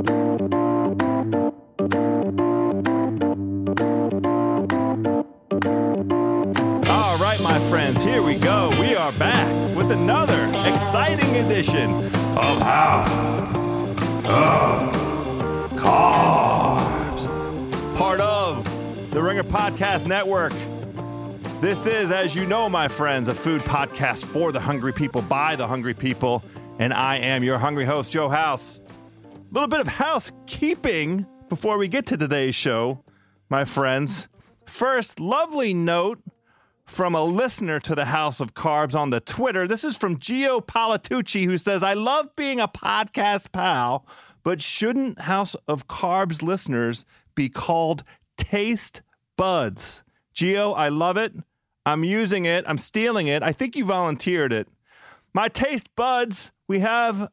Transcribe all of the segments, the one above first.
All right, my friends, here we go. We are back with another exciting edition of House of Carbs, part of the Ringer Podcast Network. This is, as you know, my friends, a food podcast for the hungry people by the hungry people, and I am your hungry host, Joe House. Little bit of housekeeping before we get to today's show, my friends. First, lovely note from a listener to the House of Carbs on the Twitter. This is from Gio Palatucci, who says, I love being a podcast pal, but shouldn't House of Carbs listeners be called taste buds? Gio, I love it. I'm using it. I'm stealing it. I think you volunteered it. My taste buds, we have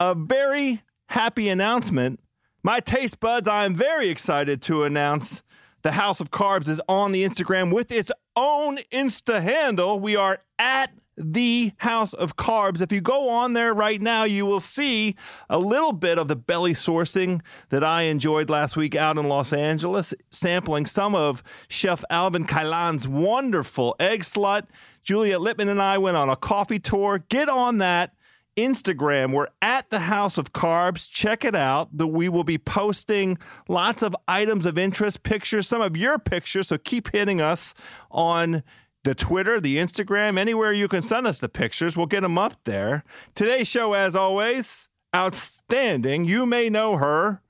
a very happy announcement. My taste buds, I am very excited to announce the House of Carbs is on the Instagram with its own Insta handle. We are at the House of Carbs. If you go on there right now, you will see a little bit of the belly sourcing that I enjoyed last week out in Los Angeles, sampling some of Chef Alvin Cailan's wonderful egg slut. Juliet Litman and I went on a coffee tour. Get on that. Instagram. We're at the House of Carbs. Check it out. We will be posting lots of items of interest, pictures, some of your pictures. So keep hitting us on the Twitter, the Instagram, anywhere you can send us the pictures. We'll get them up there. Today's show, as always, outstanding. You may know her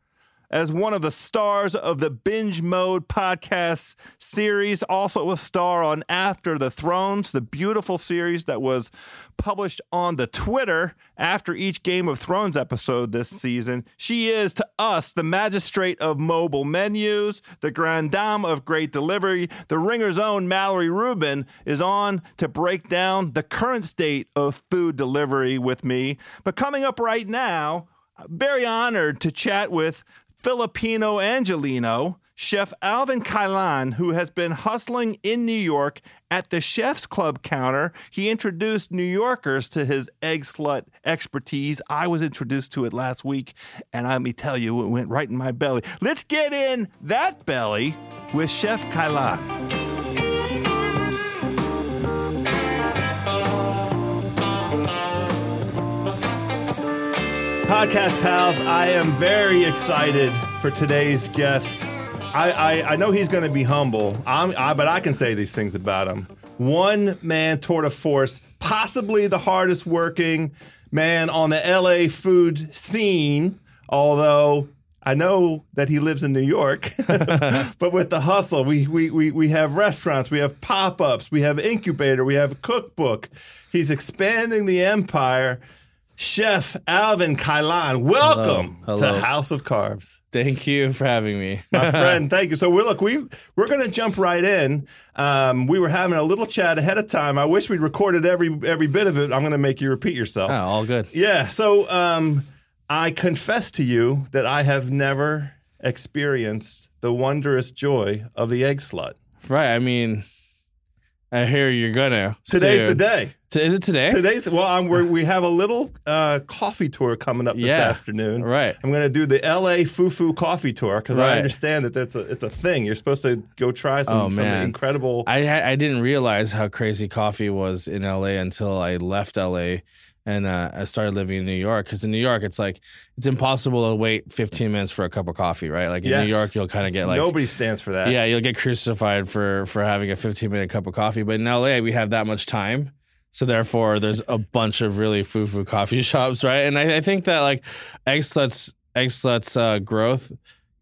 as one of the stars of the Binge Mode podcast series, also a star on After the Thrones, the beautiful series that was published on the Twitter after each Game of Thrones episode this season. She is to us the magistrate of mobile menus, the grand dame of great delivery. The Ringer's own Mallory Rubin is on to break down the current state of food delivery with me. But coming up right now, very honored to chat with Filipino Angelino, Chef Alvin Cailan, who has been hustling in New York at the Chef's Club counter. He introduced New Yorkers to his egg slut expertise. I was introduced to it last week, and let me tell you, it went right in my belly. Let's get in that belly with Chef Cailan. Podcast pals, I am very excited for today's guest. I, I, I know he's going to be humble, I'm, I, but I can say these things about him. One man tour de force, possibly the hardest working man on the LA food scene, although I know that he lives in New York, but with the hustle, we, we, we, we have restaurants, we have pop ups, we have incubator, we have cookbook. He's expanding the empire. Chef Alvin Cailan, welcome Hello. Hello. to House of Carbs. Thank you for having me. My friend, thank you. So we look, we we're going to jump right in. Um, we were having a little chat ahead of time. I wish we'd recorded every every bit of it. I'm going to make you repeat yourself. Oh, all good. Yeah. So um, I confess to you that I have never experienced the wondrous joy of the egg slut. Right. I mean, I hear you're gonna. Today's soon. the day. T- is it today? Today's well, I'm, we're, we have a little uh, coffee tour coming up this Yeah. afternoon. Right. I'm going to do the LA Fufu coffee tour because I understand that that's a, it's a thing. You're supposed to go try some, Oh, some incredible. I I didn't realize how crazy coffee was in LA until I left LA and uh, I started living in New York. Because in New York, it's like it's impossible to wait 15 minutes for a cup of coffee, right? Like in Yes. New York, you'll kind of get like Nobody stands for that. yeah, you'll get crucified for for having a 15 minute cup of coffee. But in LA, we have that much time. So therefore, there's a bunch of really foo-foo coffee shops, right? And I, I think that like Eggsluts, Eggsluts uh, growth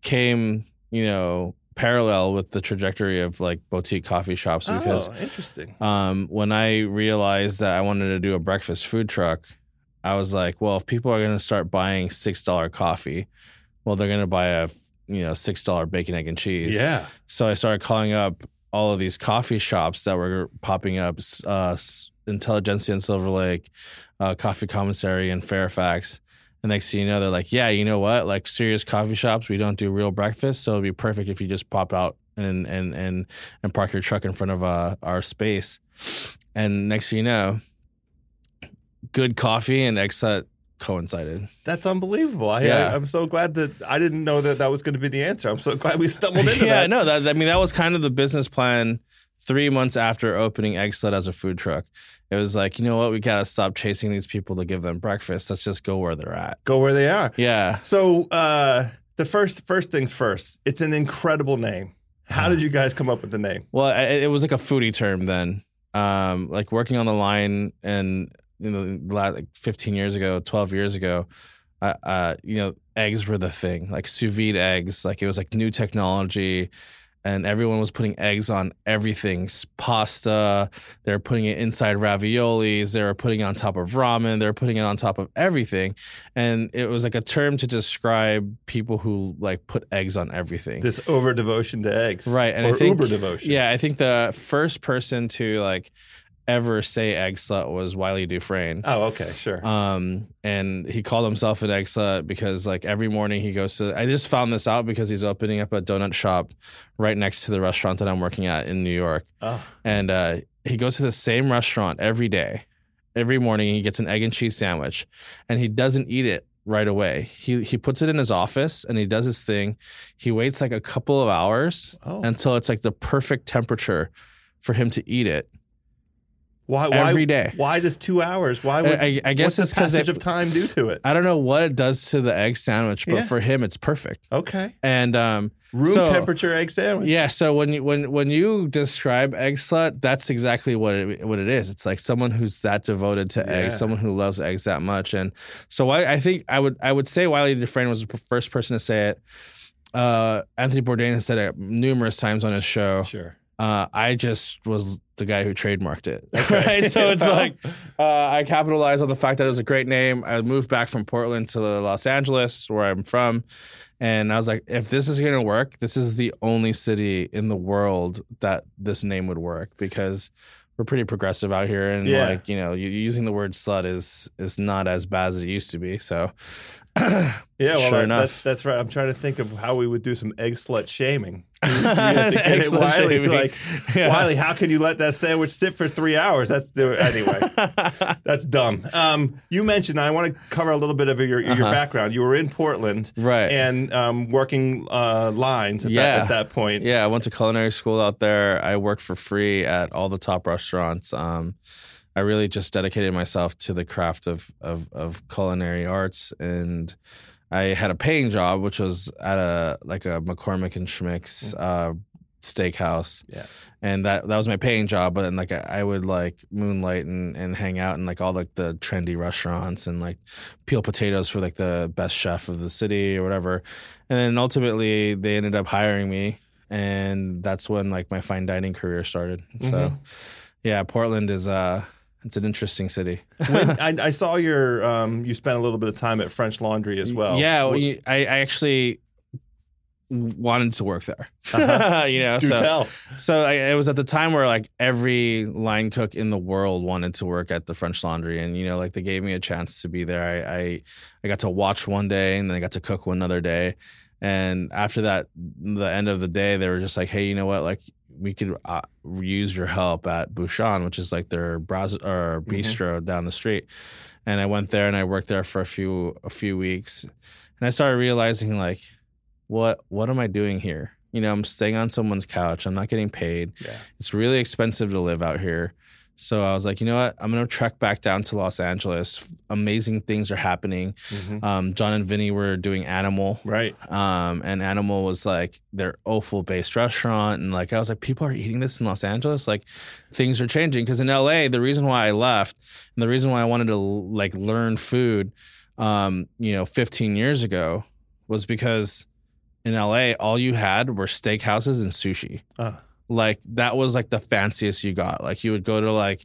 came, you know, parallel with the trajectory of like boutique coffee shops because oh, interesting. um, when I realized that I wanted to do a breakfast food truck, I was like, well, if people are going to start buying six dollar coffee, well, they're going to buy a you know six dollar bacon, egg, and cheese. Yeah. So I started calling up all of these coffee shops that were popping up, uh, Intelligentsia in Silver Lake, uh, Coffee Commissary in Fairfax. And next thing you know, they're like, yeah, you know what? Like serious coffee shops, we don't do real breakfast, so it'd be perfect if you just pop out and and and and park your truck in front of uh, our space. And next thing you know, good coffee and exit coincided. That's unbelievable. I, Yeah. I, I'm so glad that I didn't know that that was going to be the answer. I'm so glad we stumbled into that. yeah, that. no, that I mean that was kind of the business plan. Three months after opening Egg Slut as a food truck, it was like, you know what, we gotta stop chasing these people to give them breakfast. Let's just go where they're at. Go where they are. Yeah. So uh, the first first things first. It's an incredible name. How did you guys come up with the name? Well, it, it was like a foodie term then. Um, like working on the line and you know, like 15 years ago, 12 years ago, uh, uh, you know, eggs were the thing. Like sous vide eggs, like it was like new technology, and everyone was putting eggs on everything pasta they were putting it inside raviolis. They were putting it on top of ramen. They were putting it on top of everything, and it was like a term to describe people who like put eggs on everything. This over devotion to eggs, Right, and or I think uber devotion. Yeah, I think the first person to like ever say egg slut was Wylie Dufresne. Oh, okay, sure. Um, and he called himself an egg slut because like every morning he goes to. I just found this out because he's opening up a donut shop right next to the restaurant that I'm working at in New York, oh, and uh, he goes to the same restaurant every day. Every morning he gets an egg and cheese sandwich, and he doesn't eat it right away. He he puts it in his office and he does his thing. He waits like a couple of hours oh. until it's like the perfect temperature for him to eat it. Why, why every day. Why does two hours? Why would? I, I- guess what's it's the because passage of time do to it? I don't know what it does to the egg sandwich, but Yeah. for him it's perfect. Okay, And um, room So- temperature egg sandwich. yeah, so when you when when you describe egg slut, that's exactly what it, what it is. It's like someone who's that devoted to Yeah. eggs, someone who loves eggs that much. And so I, I think I would I would say Wylie Dufresne was the first person to say it. Uh, Anthony Bourdain has said it numerous times on his show. sure. Uh, I just was the guy who trademarked it. Okay. right? So it's like uh, I capitalized on the fact that it was a great name. I moved back from Portland to Los Angeles, where I'm from. And I was like, if this is going to work, this is the only city in the world that this name would work because we're pretty progressive out here. And Yeah. like, you know, using the word slut is is not as bad as it used to be. So Yeah, well, Sure that- enough. That's, that's right. I'm trying to think of how we would do some egg slut shaming. So we have to get Egg slut Wylie, shaming. like, Yeah. Wylie, how can you let that sandwich sit for three hours? That's anyway. that's dumb. Um, you mentioned I want to cover a little bit of your your Uh-huh. background. You were in Portland, Right. and um, working uh, lines at, that, Yeah. at that point. Yeah, I went to culinary school out there. I worked for free at all the top restaurants. Um, I really just dedicated myself to the craft of, of of culinary arts, and I had a paying job, which was at a like a McCormick and Schmick's uh, steakhouse. Yeah. and that that was my paying job. But then like I, I would like moonlight and, and hang out in like all like the trendy restaurants and like peel potatoes for like the best chef of the city or whatever. And then ultimately they ended up hiring me, and that's when like my fine dining career started. So, Mhm. yeah, Portland is uh it's an interesting city. When, I, I saw your um, you spent a little bit of time at French Laundry as well. yeah, well, you- I, I actually wanted to work there. Uh-huh. you know, do so tell. So I, it was at the time where like every line cook in the world wanted to work at the French Laundry, and you know, like they gave me a chance to be there. I I, I got to watch one day, and then I got to cook one other day. And after that, the end of the day, they were just like, "Hey, you know what? Like we could uh, use your help at Bouchon, which is like their bras- or bistro down the street." And I went there and I worked there for a few a few weeks, and I started realizing like, what what am I doing here? You know, I'm staying on someone's couch. I'm not getting paid. Yeah. It's really expensive to live out here. So I was like, you know what? I'm gonna trek back down to Los Angeles. Amazing things are happening. Mhm. Um, John and Vinny were doing Animal, Right. um, and Animal was like their offal based restaurant, and like I was like, people are eating this in Los Angeles. Like things are changing because in LA, the reason why I left and the reason why I wanted to like learn food, um, you know, 15 years ago was because in LA, all you had were steakhouses and sushi Uh, like that was like the fanciest you got. Like you would go to like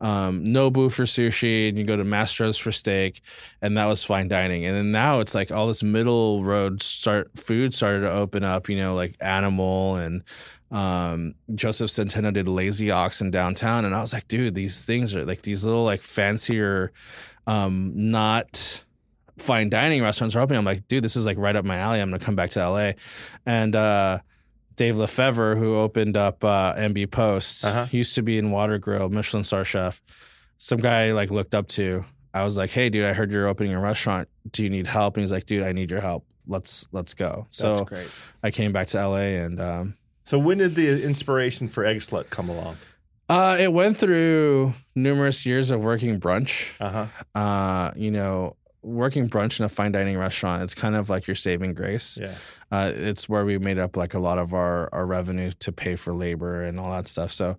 um, Nobu for sushi, and you go to Mastro's for steak, and that was fine dining. And then now it's like all this middle road start food started to open up. You know, like Animal and um, Josef Centeno did Lazy Ox in downtown, and I was like, dude, these things are like these little like fancier, um, not fine dining restaurants are opening. I'm like, dude, this is like right up my alley. I'm gonna come back to LA, and. uh Dave Lefevre, who opened up uh, MB Post, Uh-huh. used to be in Water Grill, Michelin star chef. Some guy I, like looked up to. I was like, "Hey, dude, I heard you're opening a restaurant. Do you need help?" And he's like, "Dude, I need your help. Let's let's go." That's So great. I came back to LA, and um, So when did the inspiration for Egg Slut come along? uh, it went through numerous years of working brunch. Uh huh. Uh, you know, working brunch in a fine dining restaurant. It's kind of like your saving grace. Yeah. Uh, it's where we made up like a lot of our, our revenue to pay for labor and all that stuff. So,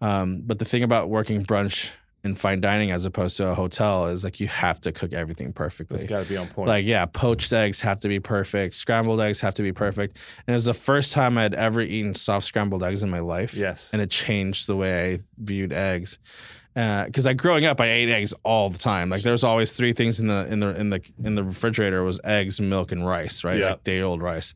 um, but the thing about working brunch in fine dining as opposed to a hotel is like you have to cook everything perfectly. It's got to be on point. Like, yeah, poached eggs have to be perfect. Scrambled eggs have to be perfect. And it was the first time I'd ever eaten soft scrambled eggs in my life. yes. And it changed the way I viewed eggs. Uh, because I growing up, I ate eggs all the time. Like there was always three things in the in the in the in the refrigerator was eggs, milk, and rice. Right, Yeah. like day old rice.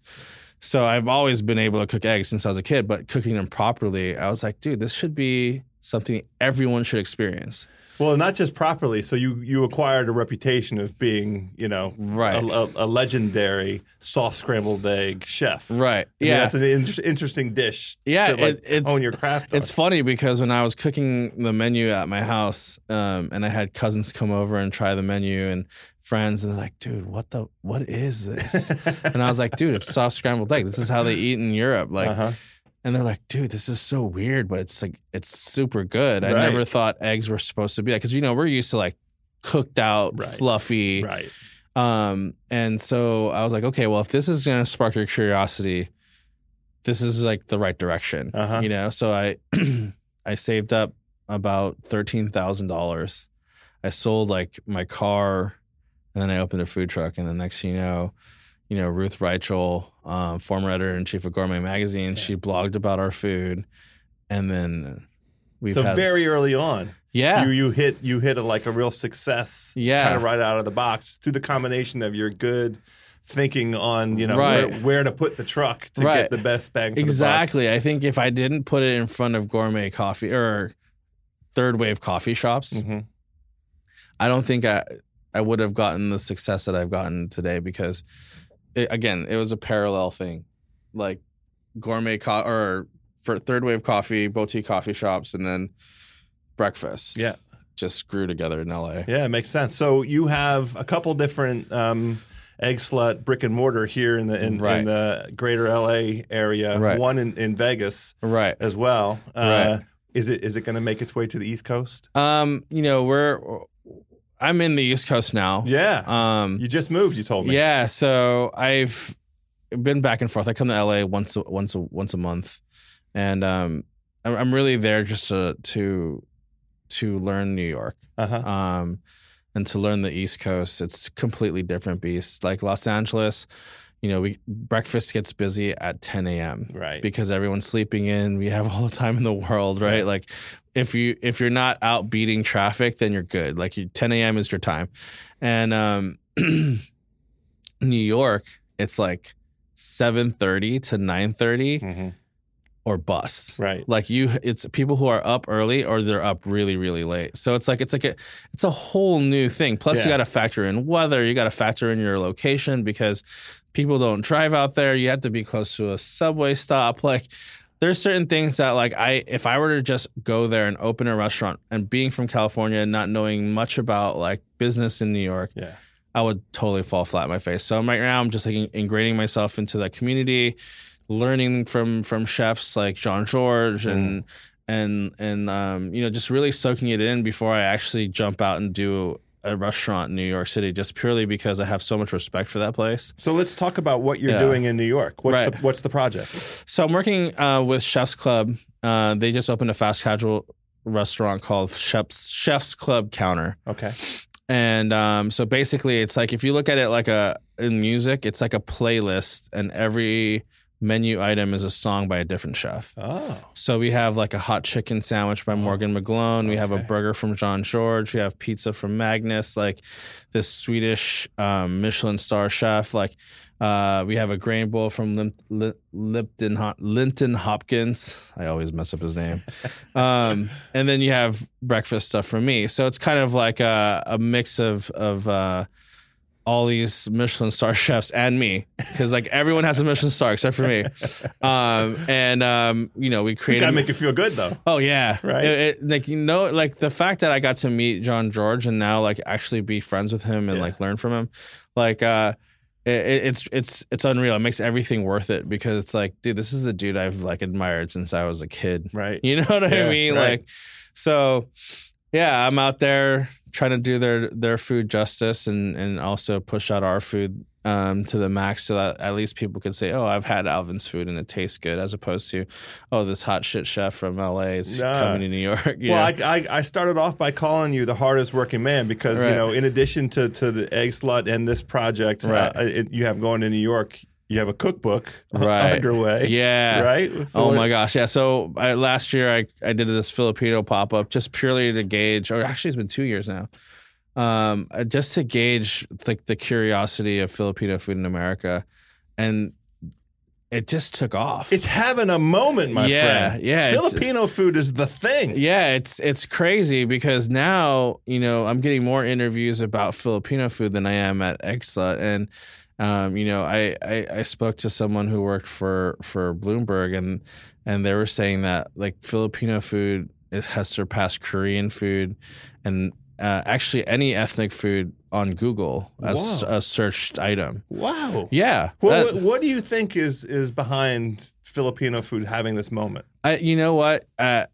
So I've always been able to cook eggs since I was a kid. But cooking them properly, I was like, dude, this should be something everyone should experience. Well, not just properly. So you you acquired a reputation of being, you know, Right. a, a, a legendary soft scrambled egg chef. Right. I mean, Yeah. that's an inter- interesting dish. Yeah, to, like, it- it's- own your craft. on. It's funny because when I was cooking the menu at my house, um, and I had cousins come over and try the menu and friends, and they're like, "Dude, what the what is this?" and I was like, "Dude, it's soft scrambled egg. This is how they eat in Europe." Like, uh-huh. And they're like, "Dude, this is so weird, but it's like it's super good." I never thought eggs were supposed to be like because you know we're used to like cooked out, Right. fluffy, right. um, and so I was like, okay, well, if this is to spark your curiosity, this is like the right direction, Uh-huh. you know? So I, I saved up about $13,000. I sold like my car and then I opened a food truck. And the next thing you know, you know, Ruth Reichl, um, former editor in chief of Gourmet Magazine, she blogged about our food. And then we've so had, very early on, yeah, you you hit you hit a, like a real success. Yeah. Kind of right out of the box through the combination of your good thinking on you know Right. where, where to put the truck to Right. get the best bang for Exactly. I think if I didn't put it in front of gourmet coffee or third wave coffee shops. Mhm. I don't think I I would have gotten the success that I've gotten today because it, again, it was a parallel thing. Like gourmet co- or for third wave coffee, boutique coffee shops and then breakfast. Yeah. Just grew together in LA. Yeah, it makes sense. So you have a couple different um, egg slut brick and mortar here in the in, Right. in the greater LA area. Right. One in, in Vegas Right. as well. Uh, Right. Is it is it going to make its way to the East Coast? Um, you know, we're I'm in the East Coast now. Yeah. Um you just moved. You told me. Yeah, so I've been back and forth. I come to LA once a, once a, once a month, and um, I'm I'm really there just to to to learn New York, Uh huh. um, and to learn the East Coast. It's completely different beast. Like Los Angeles, you know, we breakfast gets busy at 10 a.m. Right. because everyone's sleeping in. We have all the time in the world, right? Right. Like if you if you're not out beating traffic, then you're good. Like you, 10 a.m. is your time, and um, New York, it's like 7:30 to 9:30 Mhm. or bust. Right. Like you, it's people who are up early or they're up really, really late. So it's like it's like a it's a whole new thing. Plus, Yeah. you got to factor in weather. You got to factor in your location because people don't drive out there. You have to be close to a subway stop. Like there's certain things that like I if I were to just go there and open a restaurant and being from California and not knowing much about like business in New York, Yeah. I would totally fall flat in my face. So right now, I'm just like ingraining myself into that community, learning from from chefs like Jean-Georges and and and um, you know just really soaking it in before I actually jump out and do a restaurant in New York City. Just purely because I have so much respect for that place. So let's talk about what you're Yeah. doing in New York. What's Right. the What's the project? So I'm working uh, with Chef's Club. Uh, they just opened a fast casual restaurant called Chef's Chef's Club Counter. Okay. And um, so basically, it's like if you look at it like a in music, it's like a playlist, and every menu item is a song by a different chef. Oh. So we have like a hot chicken sandwich by Morgan McGlone. We have a burger from Jean-Georges. We have pizza from Magnus, like this Swedish um, Michelin star chef. Like uh, we have a grain bowl from Lim- Li- Lipton Hop- Linton Hopkins. I always mess up his name. um, and then you have breakfast stuff from me. So it's kind of like a, a mix of of uh, all these Michelin star chefs and me because like everyone has a Michelin star except for me. Um, and um, you know we created. gotta make you feel good though. Oh yeah, Right. It- it- like you know, like the fact that I got to meet Jean-Georges and now like actually be friends with him and Yeah. like learn from him, like uh, it, it- it's it's it's unreal. It makes everything worth it because it's like, dude, this is a dude I've like admired since I was a kid. Right. You know what I mean? right. Like, so yeah, I'm out there trying to do their their food justice and and also push out our food um, to the max so that at least people can say, oh, I've had Alvin's food and it tastes good, as opposed to, oh, this hot shit chef from LA is Nah. coming to New York. Well. I, I, I started off by calling you the hardest working man because you know, in addition to, to the egg slut and this project Right. uh, it, you have going to New York, you have a cookbook Right. underway. Yeah. Right. So oh my gosh, yeah. So I, last year I I did this Filipino pop up just purely to gauge, or actually it's been two years now, um, uh, just to gauge like the curiosity of Filipino food in America, and it just took off. It's having a moment, my Yeah, friend. yeah, Filipino food is the thing. yeah, it's it's crazy because now you know I'm getting more interviews about Filipino food than I am at Eggslut, and um, you know I, I I spoke to someone who worked for for Bloomberg, and and they were saying that like Filipino food has surpassed Korean food, and uh, actually any ethnic food on Google as Whoa. a searched item. Wow. Yeah, What, that- what, what do you think is is behind Filipino food having this moment? I, you know what? Uh,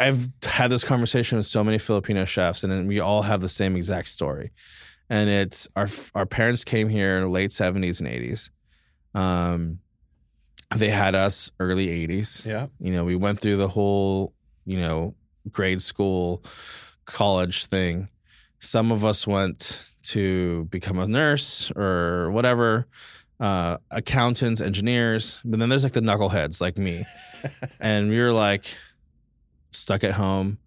I've had this conversation with so many Filipino chefs, and we all have the same exact story. And it's our our parents came here late seventies and eighties. Um, they had us early eighties. Yeah. You know, we went through the whole, you know, grade school, college thing. Some of us went to become a nurse or whatever, uh, accountants, engineers. But then there's like the knuckleheads like me. and we were like stuck at home.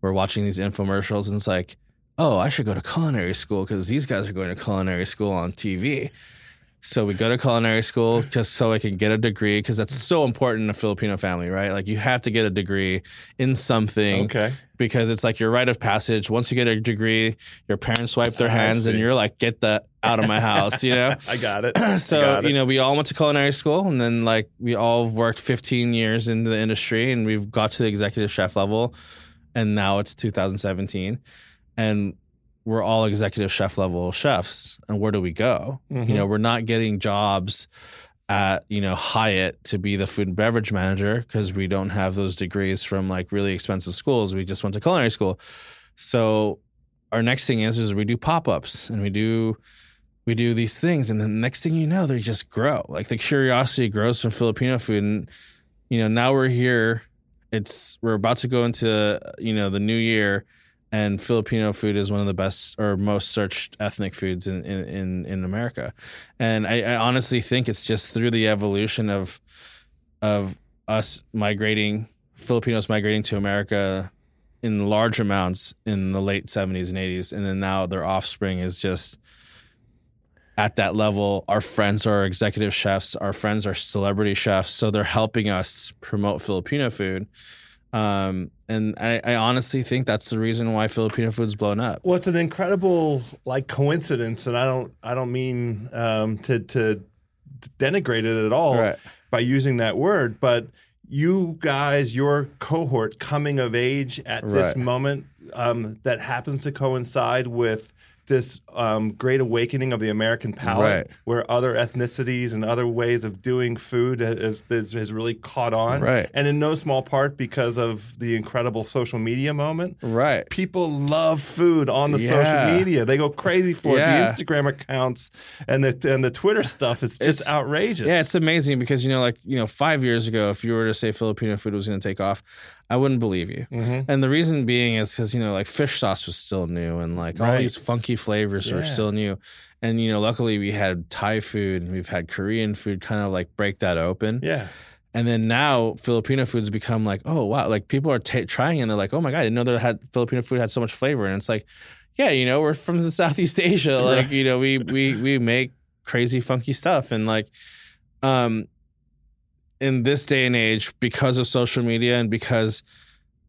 We're watching these infomercials, and it's like, oh, I should go to culinary school because these guys are going to culinary school on TV. So we go to culinary school just so I can get a degree because that's so important in a Filipino family, right? Like you have to get a degree in something Okay. because it's like your rite of passage. Once you get a degree, your parents wipe their hands and you're like, get that out of my house, you know? I got it. So got it. you know we all went to culinary school and then like we all worked 15 years in the industry and we've got to the executive chef level and now it's 2017 and we're all executive chef level chefs and where do we go? Mhm. you know we're not getting jobs at you know Hyatt to be the food and beverage manager because we don't have those degrees from like really expensive schools. We just went to culinary school. So our next thing is is we do pop-ups and we do we do these things and then next thing you know they just grow. Like the curiosity grows from filipino food and you know now we're here. It's we're about to go into you know the new year and filipino food is one of the best or most searched ethnic foods in in in, america. And I, I honestly think it's just through the evolution of of us migrating filipinos migrating to america in large amounts in the late 70s and 80s and then now their offspring is just at that level. Our friends are executive chefs. Our friends are celebrity chefs. So they're helping us promote filipino food um, and I, I honestly think that's the reason why filipino food's blown up Well, it's an incredible like coincidence, and I don't I don't mean um, to to denigrate it at all Right. by using that word, but you guys, your cohort coming of age at this Right. moment um, that happens to coincide with this um, great awakening of the American palate, Right. where other ethnicities and other ways of doing food has, has, has really caught on, Right. and in no small part because of the incredible social media moment right people love food on the Yeah. social media. They go crazy for Yeah. it. The Instagram accounts and the and the Twitter stuff is just It's- outrageous. Yeah, it's amazing because you know, like you know, five years ago, if you were to say Filipino food was going to take off, I wouldn't believe you. Mhm. And the reason being is because you know, like fish sauce was still new, and like all Right. these funky flavors were still new. And you know, luckily we had Thai food and we've had Korean food, kind of like break that open. yeah. And then now Filipino food's become like, oh wow, like people are ta trying and they're like, oh my god, I didn't know that had Filipino food had so much flavor. And it's like, yeah, you know, we're from the Southeast Asia, like you know, we we we make crazy funky stuff, and like, um, in this day and age, because of social media and because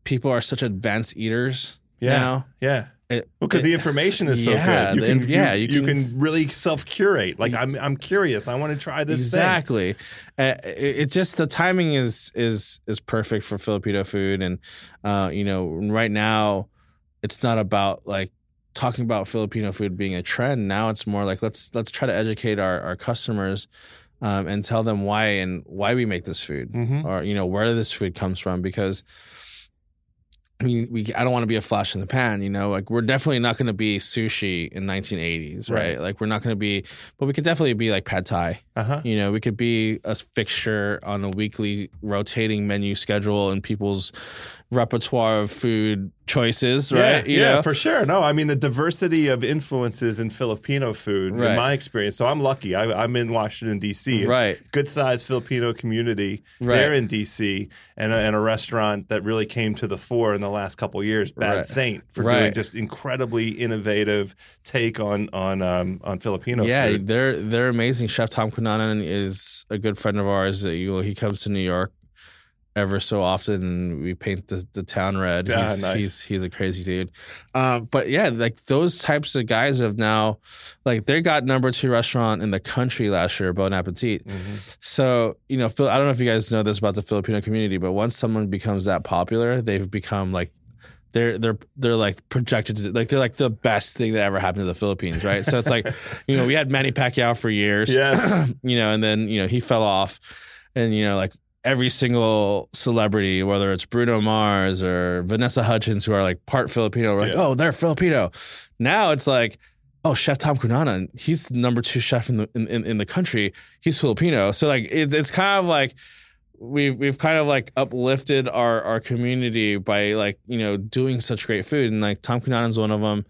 people are such advanced eaters Yeah. now, Yeah. it, because the information is so Yeah, good. You can, inf- yeah, you, you you can- can really self curate. Like I'm, I'm curious. I want to try this thing. exactly. Uh, it, it just the timing is is is perfect for Filipino food, and uh, you know, right now, it's not about like talking about Filipino food being a trend. Now it's more like let's let's try to educate our our customers. Um, and tell them why and why we make this food, Mhm. or you know where this food comes from. Because I mean, we I don't want to be a flash in the pan, you know. Like we're definitely not going to be sushi in 1980s, right? Right. Like we're not going to be, but we could definitely be like pad thai. Uh huh. You know, we could be a fixture on a weekly rotating menu schedule in people's repertoire of food choices, right? Yeah, you yeah, know? for sure. No, I mean the diversity of influences in Filipino food, Right. in my experience. So I'm lucky. I, I'm in Washington D.C. Right. good sized Filipino community Right. there in D.C. and a, and a restaurant that really came to the fore in the last couple of years, Bad Right. Saint, for doing just incredibly innovative take on on um, on Filipino yeah, food. they're they're amazing. Chef Tom Cunanan is a good friend of ours. He comes to New York ever so often, we paint the, the town red. Yeah, he's, nice. he's he's a crazy dude. Um, but yeah, like those types of guys have now, like they got number two restaurant in the country last year, Bon Appetit. Mhm. So you know, Phil, I don't know if you guys know this about the Filipino community, but once someone becomes that popular, they've become like they're they're they're like projected to like they're like the best thing that ever happened to the Philippines, right? So it's like you know we had Manny Pacquiao for years, Yes. you know, and then you know he fell off, and you know like every single celebrity, whether it's Bruno Mars or Vanessa Hudgens, who are like part Filipino, we're like, Yeah. oh, they're Filipino. Now it's like. Oh, Chef Tom Cunanan, he's the number two chef in the in, in, the country. He's Filipino, so like it's it's kind of like we've we've kind of like uplifted our our community by like you know doing such great food and like Tom Cunanan's one of them.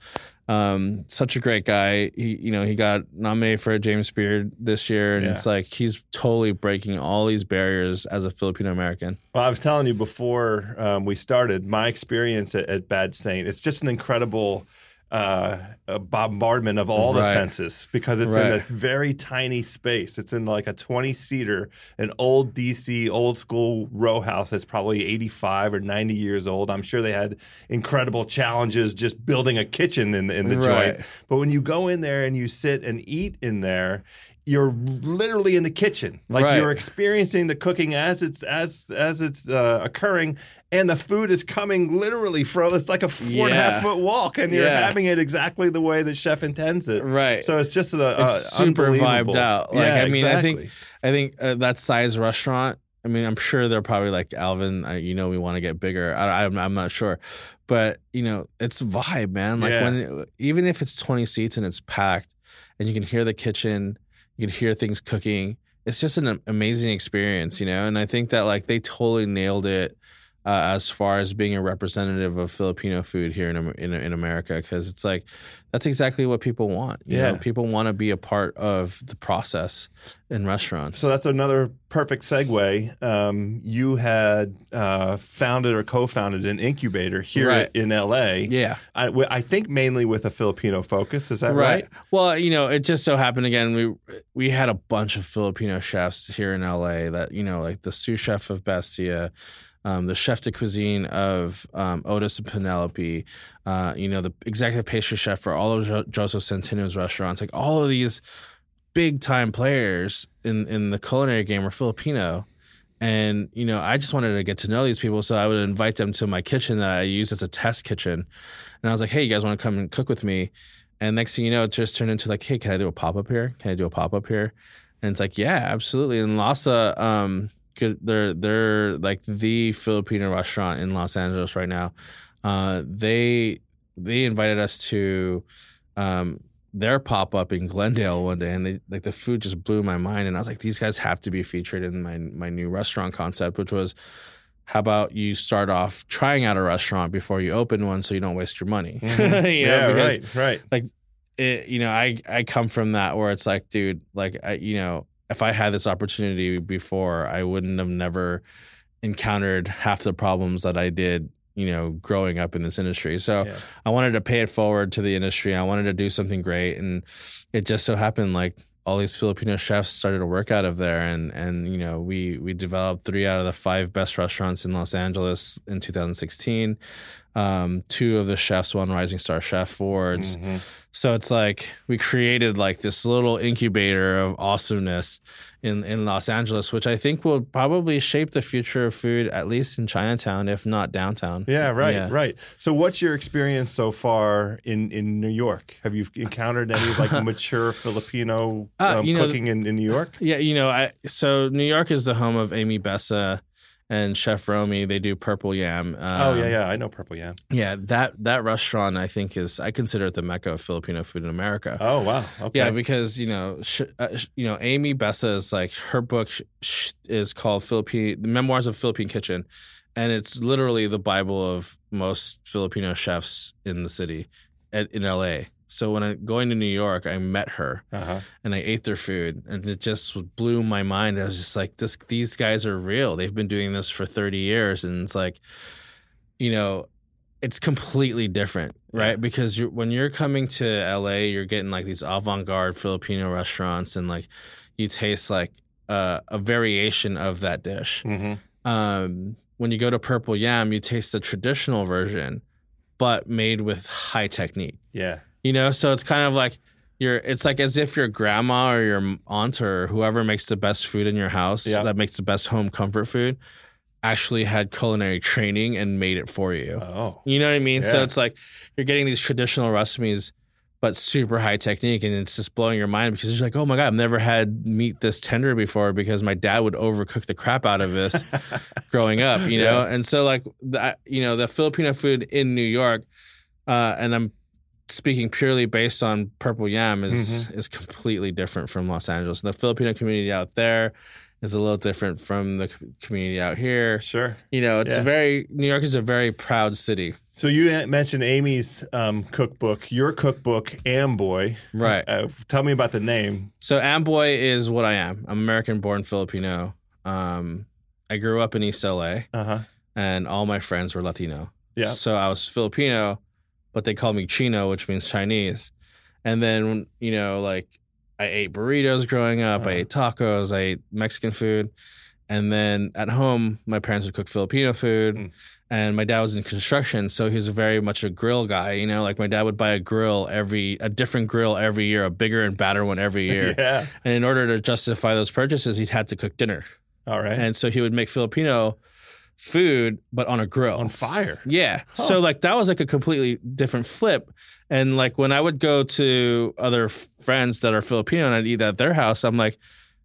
Um, such a great guy. He you know he got nominated for a James Beard this year, and Yeah. it's like he's totally breaking all these barriers as a Filipino American. Well, I was telling you before um, we started my experience at, at Bad Saint. It's just an incredible uh, bombardment of all the senses because it's in a very tiny space. It's in like a 20 seater, an old DC, old school row house that's probably 85 or 90 years old. I'm sure they had incredible challenges just building a kitchen in, in the Right. joint. But when you go in there and you sit and eat in there, you're literally in the kitchen. Like Right. you're experiencing the cooking as it's as as it's uh, occurring, and the food is coming literally from. It's like a four and a half Yeah. foot walk, and you're Yeah. having it exactly the way the chef intends it. Right. So it's just a, a it's super vibed out. Like yeah, I mean, I think. I think uh, that size restaurant. I mean, I'm sure they're probably like Alvin. Uh, you know, we want to get bigger. I, I'm, I'm not sure, but you know, it's vibe, man. Like Yeah. when even if it's 20 seats and it's packed, and you can hear the kitchen, you can hear things cooking. It's just an amazing experience, you know. And I think that like they totally nailed it. Uh, as far as being a representative of Filipino food here in in, in America, because it's like that's exactly what people want. You Yeah. know, people want to be a part of the process in restaurants. So that's another perfect segue. Um, you had uh, founded or co-founded an incubator here Right. in LA. yeah, I, w- I think mainly with a Filipino focus. Is that right? Well, you know, it just so happened again. We we had a bunch of Filipino chefs here in LA that you know, like the sous chef of Bestia. Um, the chef de cuisine of um, Odys and Penelope, uh, you know, the executive pastry chef for all of jo- Josef Centeno's restaurants, like all of these big time players in in the culinary game are Filipino. And you know, I just wanted to get to know these people, so I would invite them to my kitchen that I use as a test kitchen. And I was like, "Hey, you guys want to come and cook with me?" And next thing you know, it just turned into like, "Hey, can I do a pop up here? Can I do a pop up here?" And it's like, "Yeah, absolutely." And LASA, um, could- they're they're like the Filipino restaurant in Los Angeles right now. Uh, they they invited us to um, their pop up in Glendale one day, and they like the food just blew my mind. And I was like, these guys have to be featured in my my new restaurant concept, which was. How about you start off trying out a restaurant before you open one, so you don't waste your money? Mm-hmm. yeah, because right, right. it, you know, I I come from that where it's like, dude, like I, you know, if I had this opportunity before, I wouldn't have never encountered half the problems that I did, you know, growing up in this industry. So Yeah. I wanted to pay it forward to the industry. I wanted to do something great, and it just so happened like all these Filipino chefs started to work out of there, and and you know we we developed three out of the five best restaurants in Los Angeles in 2016. um, two of the chefs won Rising Star Chef awards. Mhm. So it's like we created like this little incubator of awesomeness in in Los Angeles, which I think will probably shape the future of food, at least in Chinatown, if not downtown. Yeah, right, Yeah. right. So, what's your experience so far in, in New York? Have you encountered any like mature Filipino Uh, um, you know, cooking in, in New York? Yeah, you know, I so New York is the home of Amy Besa and Chef Romy. They do Purple Yam. Um, oh yeah, yeah, I know Purple Yam. yeah. That that restaurant I think is I consider it the mecca of Filipino food in America. Oh wow, okay. Yeah, because you know, sh- uh, you know, Amy Besa is like her book is called Philippine the Memoirs of Philippine Kitchen, and it's literally the bible of most Filipino chefs in the city, at, in LA. So when I going to New York, I met her uh-huh. and I ate their food, and it just blew my mind. I was just like, "This, these guys are real. They've been doing this for thirty years," and it's like, you know, it's completely different, right? Yeah. Because you're, when you're coming to LA, you're getting like these avant-garde Filipino restaurants, and like you taste like uh, a variation of that dish. hmm Um, when you go to Purple Yam, you taste the traditional version, but made with high technique Yeah, you know so it's kind of like you're it's like as if your grandma or your aunt or whoever makes the best food in your house Yeah. that makes the best home comfort food actually had culinary training and made it for you. Oh. You know what i mean? So it's like you're getting these traditional recipes but super high technique and it's just blowing your mind because you're like oh my god i've never had meat this tender before because my dad would overcook the crap out of this growing up, you know? And so like that you know, the Filipino food in New York, uh, and I'm speaking purely based on Purple Yam is Mm-hmm. is completely different from Los Angeles. The Filipino community out there is a little different from the community out here. sure. You know, it's Yeah. very New York is a very proud city. So you mentioned Amy's um, cookbook, your cookbook, Amboy. Right. Uh, tell me about the name. So Amboy is what I am. I'm American born Filipino. Um, I grew up in East LA Uh huh. and all my friends were Latino. Yeah. So I was Filipino, but they called me Chino, which means Chinese. And then, you know, like I ate burritos growing up, Uh-huh. I ate tacos, I ate Mexican food. And then at home, my parents would cook Filipino food. Mm. And my dad was in construction, so he was very much a grill guy. You know, like my dad would buy a grill every, a different grill every year, a bigger and badder one every year. Yeah. And in order to justify those purchases, he'd had to cook dinner. All right. And so he would make Filipino food, but on a grill. on fire. Yeah. Huh. So like that was like a completely different flip. And like when I would go to other friends that are Filipino and I'd eat at their house, I'm like,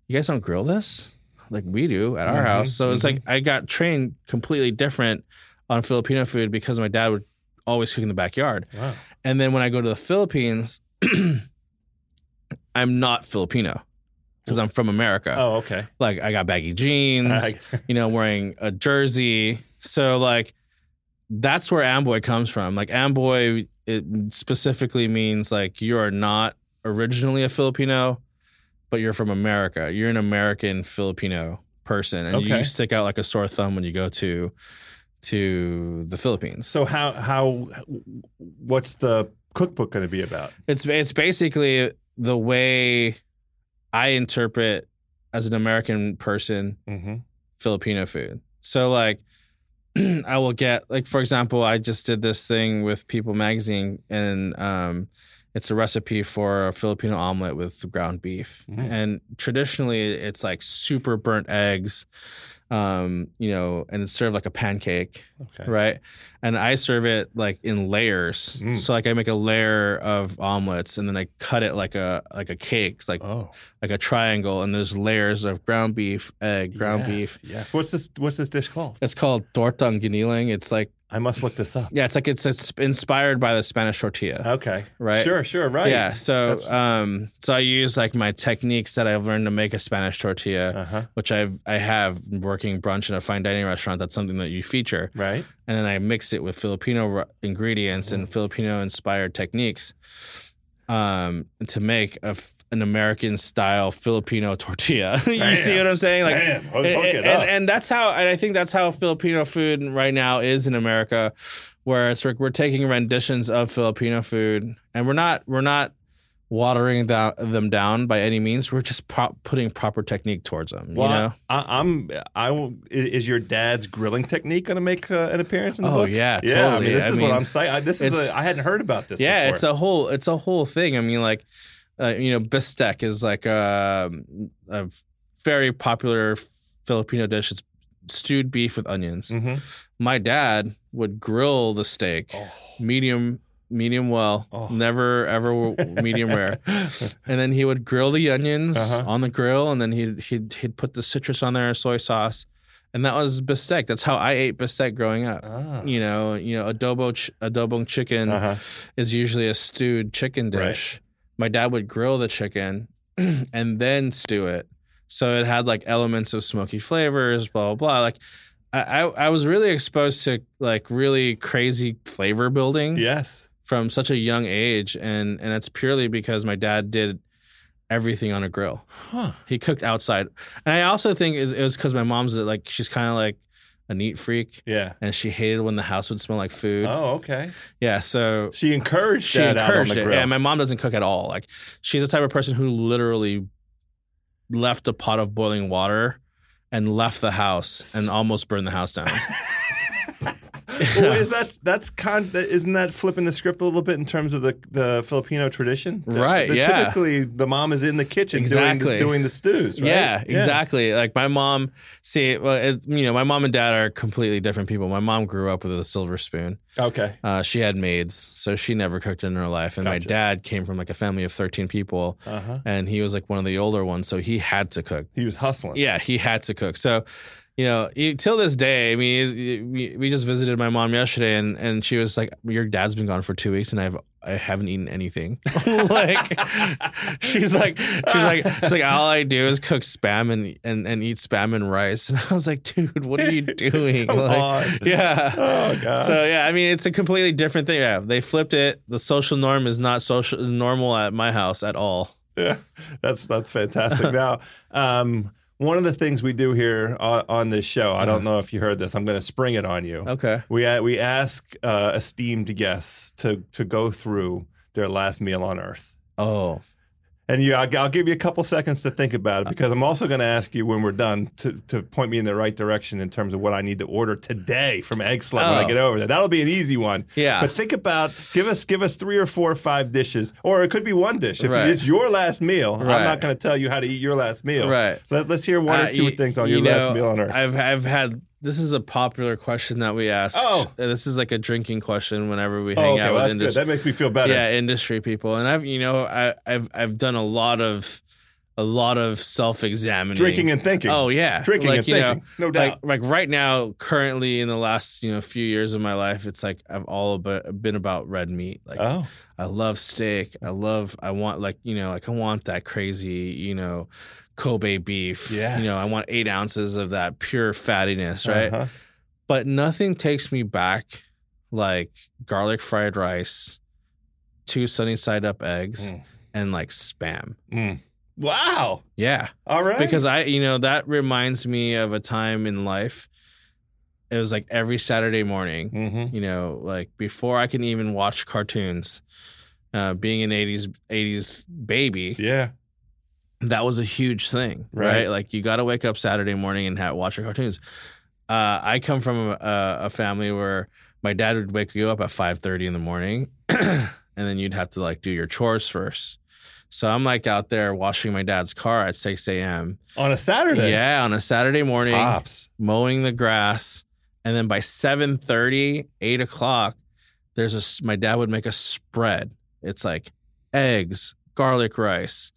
you guys don't grill this? Like we do at our Mhm, house. So it's like I got trained completely different on Filipino food because my dad would always cook in the backyard. Wow. And then when I go to the Philippines, I'm not Filipino because I'm from America. Oh, okay. Like I got baggy jeans I- you know, wearing a jersey. So like that's where Amboy comes from. Like Amboy it specifically means like you are not originally a Filipino, but you're from America. You're an American Filipino person and Okay. you stick out like a sore thumb when you go to to the Philippines. so how how what's the cookbook going to be about? It's it's basically the way I interpret as an American person Mm-hmm. Filipino food. So like I will get like for example, I just did this thing with People magazine and um it's a recipe for a Filipino omelet with ground beef. Mm. And traditionally it's like super burnt eggs um you know and it's served like a pancake Okay. right? And I serve it like in layers. Mm. So like I make a layer of omelets and then I cut it like a like a cake, It's like Oh, like a triangle, and there's layers of ground beef, egg, ground yes, beef. Yes. What's this? What's this dish called? It's called tortang giniling. It's like I must look this up. yeah, it's like it's, it's inspired by the Spanish tortilla. Okay. Right. Sure. Sure. Right. Yeah, so That's- um, so I use like my techniques that I've learned to make a Spanish tortilla, Uh huh. which I've I have working brunch in a fine dining restaurant. That's something that you feature, Right. and then I mix it with Filipino ru- ingredients Mm. and Filipino inspired techniques um, to make a f an American style Filipino tortilla. you see what I'm saying? Like, Damn. And, and- up. and that's how, and I think that's how Filipino food right now is in America, where it's like we're taking renditions of Filipino food, and we're not we're not watering them down by any means. We're just pro- putting proper technique towards them. Well, you know? I, I'm. I will. Is your dad's grilling technique going to make uh, an appearance in the Oh, book? yeah, yeah. I mean, this I is mean, what I'm saying. I, this is. A, I hadn't heard about this. yeah, before. it's a whole it's a whole thing. I mean, like, uh, you know, bistec is like a, a very popular Filipino dish. It's stewed beef with onions. Mhm. My dad would grill the steak, medium medium well, Oh. never ever medium rare. And then he would grill the onions Uh-huh. on the grill, and then he'd he'd he'd put the citrus on there, soy sauce, and that was bistec. That's how I ate bistec growing up. Ah. You know, you know, adobo ch- adobo chicken Uh-huh. is usually a stewed chicken Right. My dad would grill the chicken and then stew it, so it had like elements of smoky flavors, blah blah blah. Like. I, I was really exposed to like really crazy flavor building Yes. from such a young age and and it's purely because my dad did everything on a grill Huh. he cooked outside and i also think it it was because my mom's like she's kind of like a neat freak Yeah. and she hated when the house would smell like food Oh, okay. yeah so She encouraged she that encouraged it grill. and my mom doesn't cook at all like she's the type of person who literally left a pot of boiling water and left the house and almost burned the house down well, is that that's kind? Isn't that flipping the script a little bit in terms of the the Filipino tradition? The- Right, the- yeah. Typically, the mom is in the kitchen doing Exactly. the, doing the stews. Right? Yeah, exactly. Like my mom, see, well, it, you know, my mom and dad are completely different people. My mom grew up with a silver spoon. Okay. Uh, she had maids, so she never cooked in her life. And my dad came from like a family of 13 people, Uh huh. and he was like one of the older ones, so he had to cook. He was hustling. Yeah, he had to cook. So, you know, till this day, I mean, we, we just visited my mom yesterday, and, and she was like, "Your dad's been gone for two weeks, and I've I haven't eaten anything." like, she's like, she's like, she's like, all I do is cook spam and and and eat spam and rice, and I was like, dude, what are you doing? Come like, on. yeah. Oh gosh. So yeah, I mean, it's a completely different thing. Yeah, they flipped it. The social norm is not social normal at my house at all. Yeah, that's that's fantastic. now, um, one of the things we do here on, on this show, I don't know if you heard this. I'm going to spring it on you. Okay. We a- we ask uh, esteemed guests to to go through their last meal on Earth. Oh. And you, I'll, I'll give you a couple seconds to think about it because I'm also going to ask you when we're done to, to point me in the right direction in terms of what I need to order today from Eggslut when I Oh. get over there. That'll be an easy one. Yeah. But think about give us give us three or four or five dishes, or it could be one dish. If Right. it's your last meal, right. I'm not going to tell you how to eat your last meal. Right. Let, us hear one or Uh, two you- things on you your last meal on Earth. I've I've had this is a popular question that we ask. Oh. Uh, this is like a drinking question whenever we oh, hang okay, out with industry. That makes me feel better. Yeah, industry people, and I've you know I, I've I've done a lot of a lot of self examining, Drinking and thinking. Oh yeah, Drinking like, and thinking, know, no doubt. Like, like right now, currently in the last you know few years of my life, it's like I've all about, been about red meat. Like Oh, I love steak. I love. I want like you know like I want that crazy you know Kobe beef. Yes. You know I want eight ounces of that pure fattiness, right? Uh-huh. But nothing takes me back like garlic fried rice, two sunny side up eggs, Mm. and like spam. Mm. Wow. Yeah, All right. because I you know that reminds me of a time in life. It was like every Saturday morning hmm you know, like before I can even watch cartoons, uh, being an 80s 80s baby, Yeah. that was a huge thing, Right. right? Like you got to wake up Saturday morning and have, watch your cartoons. Uh, I come from a, a family where my dad would wake you up at 5:30 in the morning and then you'd have to like do your chores first. So I'm like out there washing my dad's car at 6 a.m. On a Saturday. Yeah, on a Saturday morning Pops. mowing the grass, and then by 7:30, 8 o'clock, there's a my dad would make a spread. It's like eggs, garlic rice,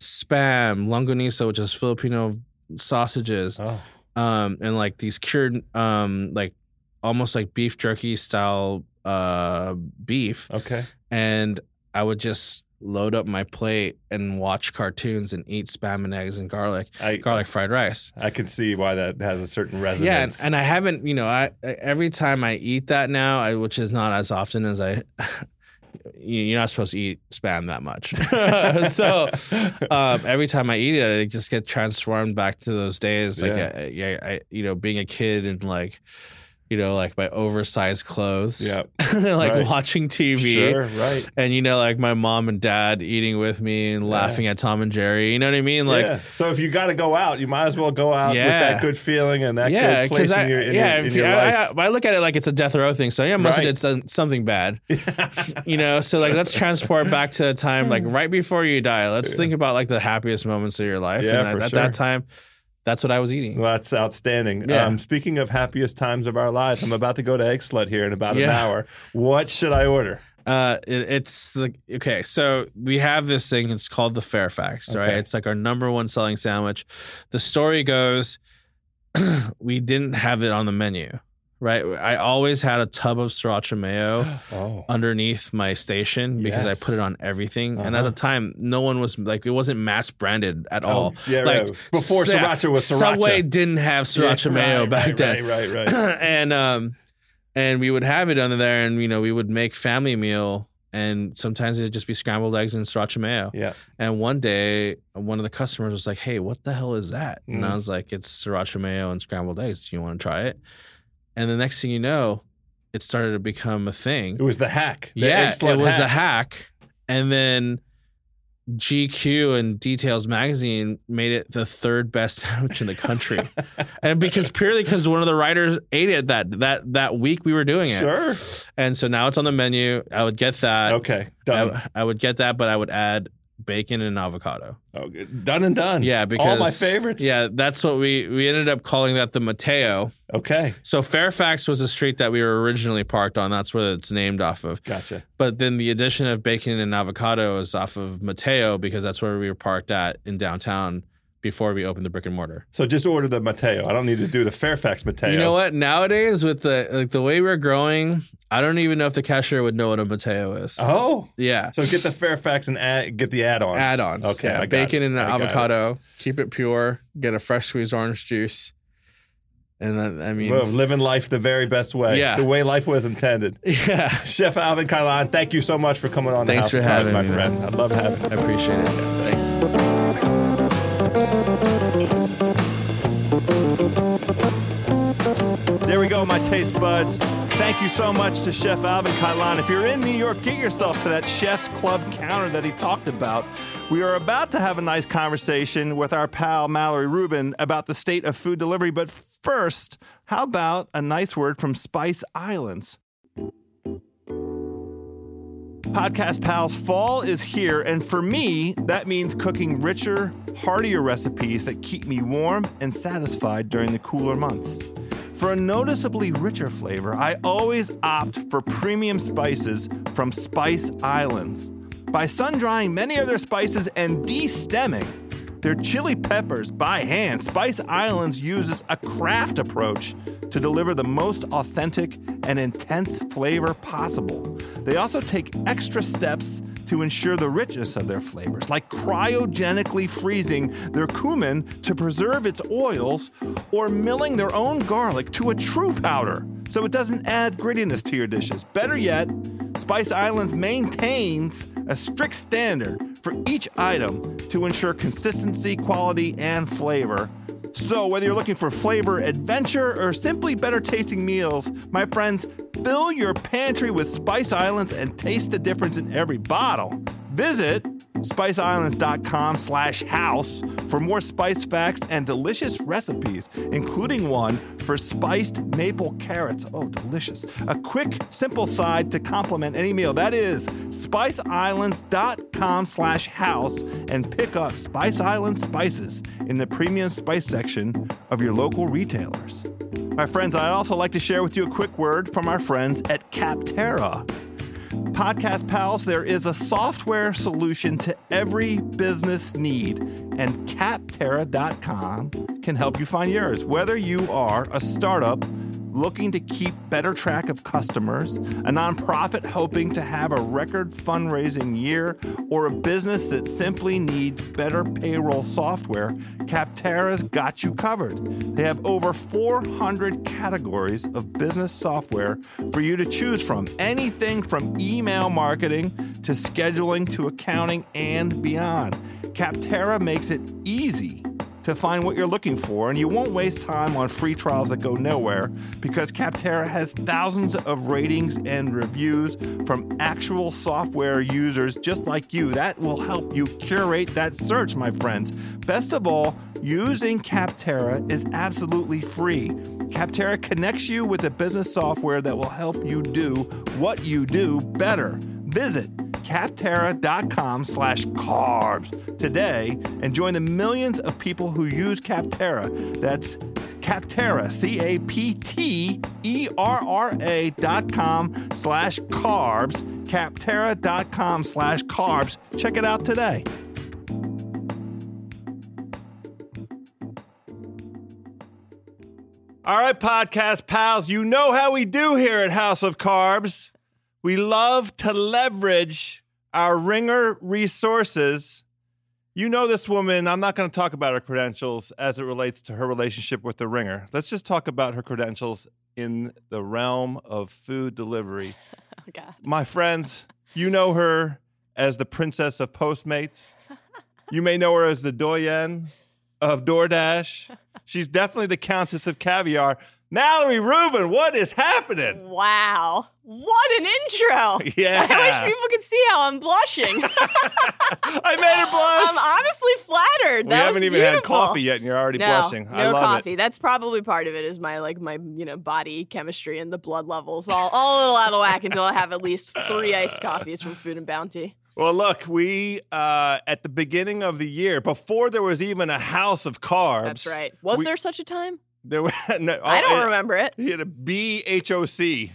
spam, longaniza, which is Filipino sausages, Oh. um, and like these cured, um, like almost like beef jerky style uh, beef, Okay. and I would just load up my plate and watch cartoons and eat spam and eggs and garlic, I garlic fried rice. I can see why that has a certain resonance. Yeah, and, and I haven't, you know, I every time I eat that now, I, which is not as often as I. you- You're not supposed to eat spam that much, so um, every time I eat it, I just get transformed back to those days. Like, Yeah. I, yeah, I, you know, being a kid and like you know, like my oversized clothes. Yep. like Right. watching TV. Sure, right. And you know, like my mom and dad eating with me and laughing at Tom and Jerry. You know what I mean? Like yeah. So if you got to go out, you might as well go out with that good feeling and that yeah, good place I in your, in yeah, your, in if- your I, life. I, I look at it like it's a death row thing. So yeah, I must Right. have did some, something bad. you know, so like let's transport back to a time like right before you die. Let's think about like the happiest moments of your life. Yeah, and for at, at sure. that time, that's what I was eating. Well, that's outstanding. Yeah. Um, speaking of happiest times of our lives, I'm about to go to Eggslut here in about an hour. What should I order? Uh, it, it's like okay, so we have this thing. It's called the Fairfax, right? It's like our number one selling sandwich. The story goes, we didn't have it on the menu, right? I always had a tub of sriracha mayo Oh, underneath my station because Yes. I put it on everything. And at Uh-huh. the time, no one was like it wasn't mass branded at all. yeah, like right. Before Sa- sriracha was sriracha. Subway didn't have sriracha Yeah, mayo right, back right, then Right, right, right. and um and we would have it under there and you know we would make family meal and sometimes it'd just be scrambled eggs and sriracha mayo yeah. and one day one of the customers was like hey what the hell is that and i Mm. was like it's sriracha mayo and scrambled eggs do you want to try it and the next thing you know it started to become a thing It was the hack. The yeah it was hack. a hack and then GQ and Details magazine made it the third best sandwich in the country, and because purely because one of the writers ate it that that that week we were doing it, Sure. and so now it's on the menu. I would get that. Okay. Done. I, I would get that, but I would add bacon and avocado. okay. Done and done. Yeah, because all my favorites. Yeah, that's what we we ended up calling that the Mateo. Okay. So Fairfax was a street that we were originally parked on. That's where it's named off of. Gotcha. But then the addition of bacon and avocado is off of Mateo because that's where we were parked at in downtown before we open the brick and mortar. So just order the Mateo. I don't need to do the Fairfax Mateo. You know what? Nowadays, with the like the way we're growing, I don't even know if the cashier would know what a Mateo is. Oh. yeah, So get the Fairfax and add, get the add-ons. add-ons. Okay. yeah. I bacon it. and I got it. avocado. Keep it pure. Get a fresh squeezed orange juice. And then, I mean, Well, living life the very best way. Yeah. The way life was intended. yeah, Chef Alvin Cailan, thank you so much for coming on Thanks the for House Cards, having my me, friend. man. I love having you. I appreciate it. Thanks. There we go, my taste buds. Thank you so much to Chef Alvin Cailan. If you're in New York, get yourself to that Chef's Club counter that he talked about. We are about to have a nice conversation with our pal Mallory Rubin about the state of food delivery. But first, how about a nice word from Spice Islands? Podcast Pals, fall is here, and for me, that means cooking richer, heartier recipes that keep me warm and satisfied during the cooler months. For a noticeably richer flavor, I always opt for premium spices from Spice Islands. By sun drying many of their spices and de-stemming their chili peppers by hand, Spice Islands uses a craft approach to deliver the most authentic and intense flavor possible. They also take extra steps to ensure the richness of their flavors, like cryogenically freezing their cumin to preserve its oils or milling their own garlic to a true powder so it doesn't add grittiness to your dishes. Better yet, Spice Islands maintains a strict standard for each item to ensure consistency, quality, and flavor. So, whether you're looking for flavor adventure or simply better tasting meals, my friends, fill your pantry with Spice Islands and taste the difference in every bottle. Visit spiceislands.com slash house for more spice facts and delicious recipes, including one for spiced maple carrots. Oh, delicious. A quick, simple side to complement any meal. That is spiceislands.com slash house and pick up Spice Island spices in the premium spice section of your local retailers. My friends, I'd also like to share with you a quick word from our friends at Capterra. Podcast Pals, there is a software solution to every business need, and capterra.com can help you find yours. Whether you are a startup looking to keep better track of customers, a nonprofit hoping to have a record fundraising year, or a business that simply needs better payroll software, Capterra's got you covered. They have over 400 categories of business software for you to choose from, anything from email marketing to scheduling to accounting and beyond. Capterra makes it easy to find what you're looking for, and you won't waste time on free trials that go nowhere because Capterra has thousands of ratings and reviews from actual software users just like you. That will help you curate that search, my friends. Best of all, using Capterra is absolutely free. Capterra connects you with a business software that will help you do what you do better. Visit capterra.com slash carbs today and join the millions of people who use Capterra. That's Capterra, C-A-P-T-E-R-R-A dot com slash carbs, capterra.com slash carbs. Check it out today. All right, podcast pals, you know how we do here at House of Carbs. We love to leverage our ringer resources. You know this woman. I'm not going to talk about her credentials as it relates to her relationship with the ringer. Let's just talk about her credentials in the realm of food delivery. Oh, God. My friends, you know her as the princess of Postmates. You may know her as the doyen of DoorDash. She's definitely the countess of caviar. Mallory Rubin, what is happening? Wow. What an intro. Yeah. I wish people could see how I'm blushing. I made her blush. I'm honestly flattered. we that haven't even had coffee yet, and you're already No, blushing. no I love coffee. it. That's probably part of it. Is my like my you know body chemistry and the blood levels all all a little out of whack until I have at least three iced coffees from Food and Bounty. Well, look, we uh, at the beginning of the year, before there was even a house of carbs. That's right. Was we- there such a time? There were, no, I don't oh, remember it. He had a B H O C.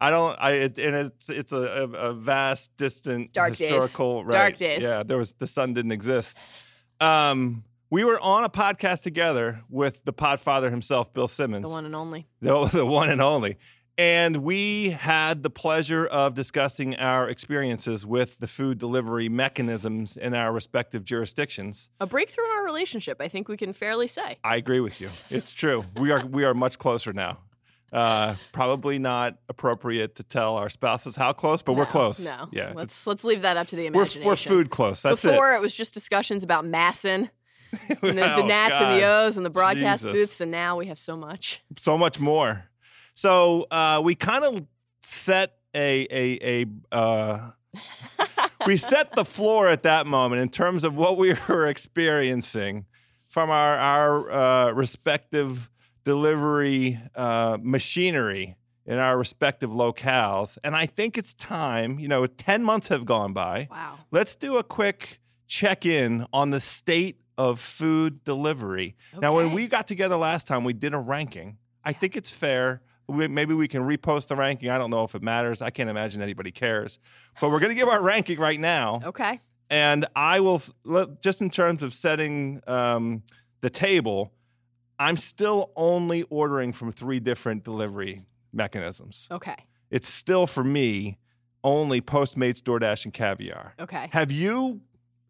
I don't. I it, and it's it's a, a, vast, distant Dark days. historical. Right. Dark days. Yeah, there was the sun didn't exist. Um, we were on a podcast together with the Podfather himself, Bill Simmons, The one and only. the, the one and only. And we had the pleasure of discussing our experiences with the food delivery mechanisms in our respective jurisdictions. A breakthrough in our relationship, I think we can fairly say. I agree with you. It's true. We are we are much closer now. Uh, probably not appropriate to tell our spouses how close, but we're close. No. Yeah. Let's let's leave that up to the We're, imagination. we're food close. That's Before it. was just discussions about massin and the, the Oh, gnats and the O's and the broadcast Jesus. booths, and now we have so much. So much more. So uh, we kind of set a a a. Uh, we set the floor at that moment in terms of what we were experiencing from our our uh, respective delivery uh, machinery in our respective locales, and I think it's time. You know, ten months have gone by. Wow. Let's do a quick check in on the state of food delivery. Now, when we got together last time, we did a ranking. I think it's fair. We, maybe we can repost the ranking. I don't know if it matters. I can't imagine anybody cares. But we're going to give our ranking right now. Okay. And I will, just in terms of setting um, the table, I'm still only ordering from three different delivery mechanisms. Okay. It's still, for me, only Postmates, DoorDash, and Caviar. Okay. Have you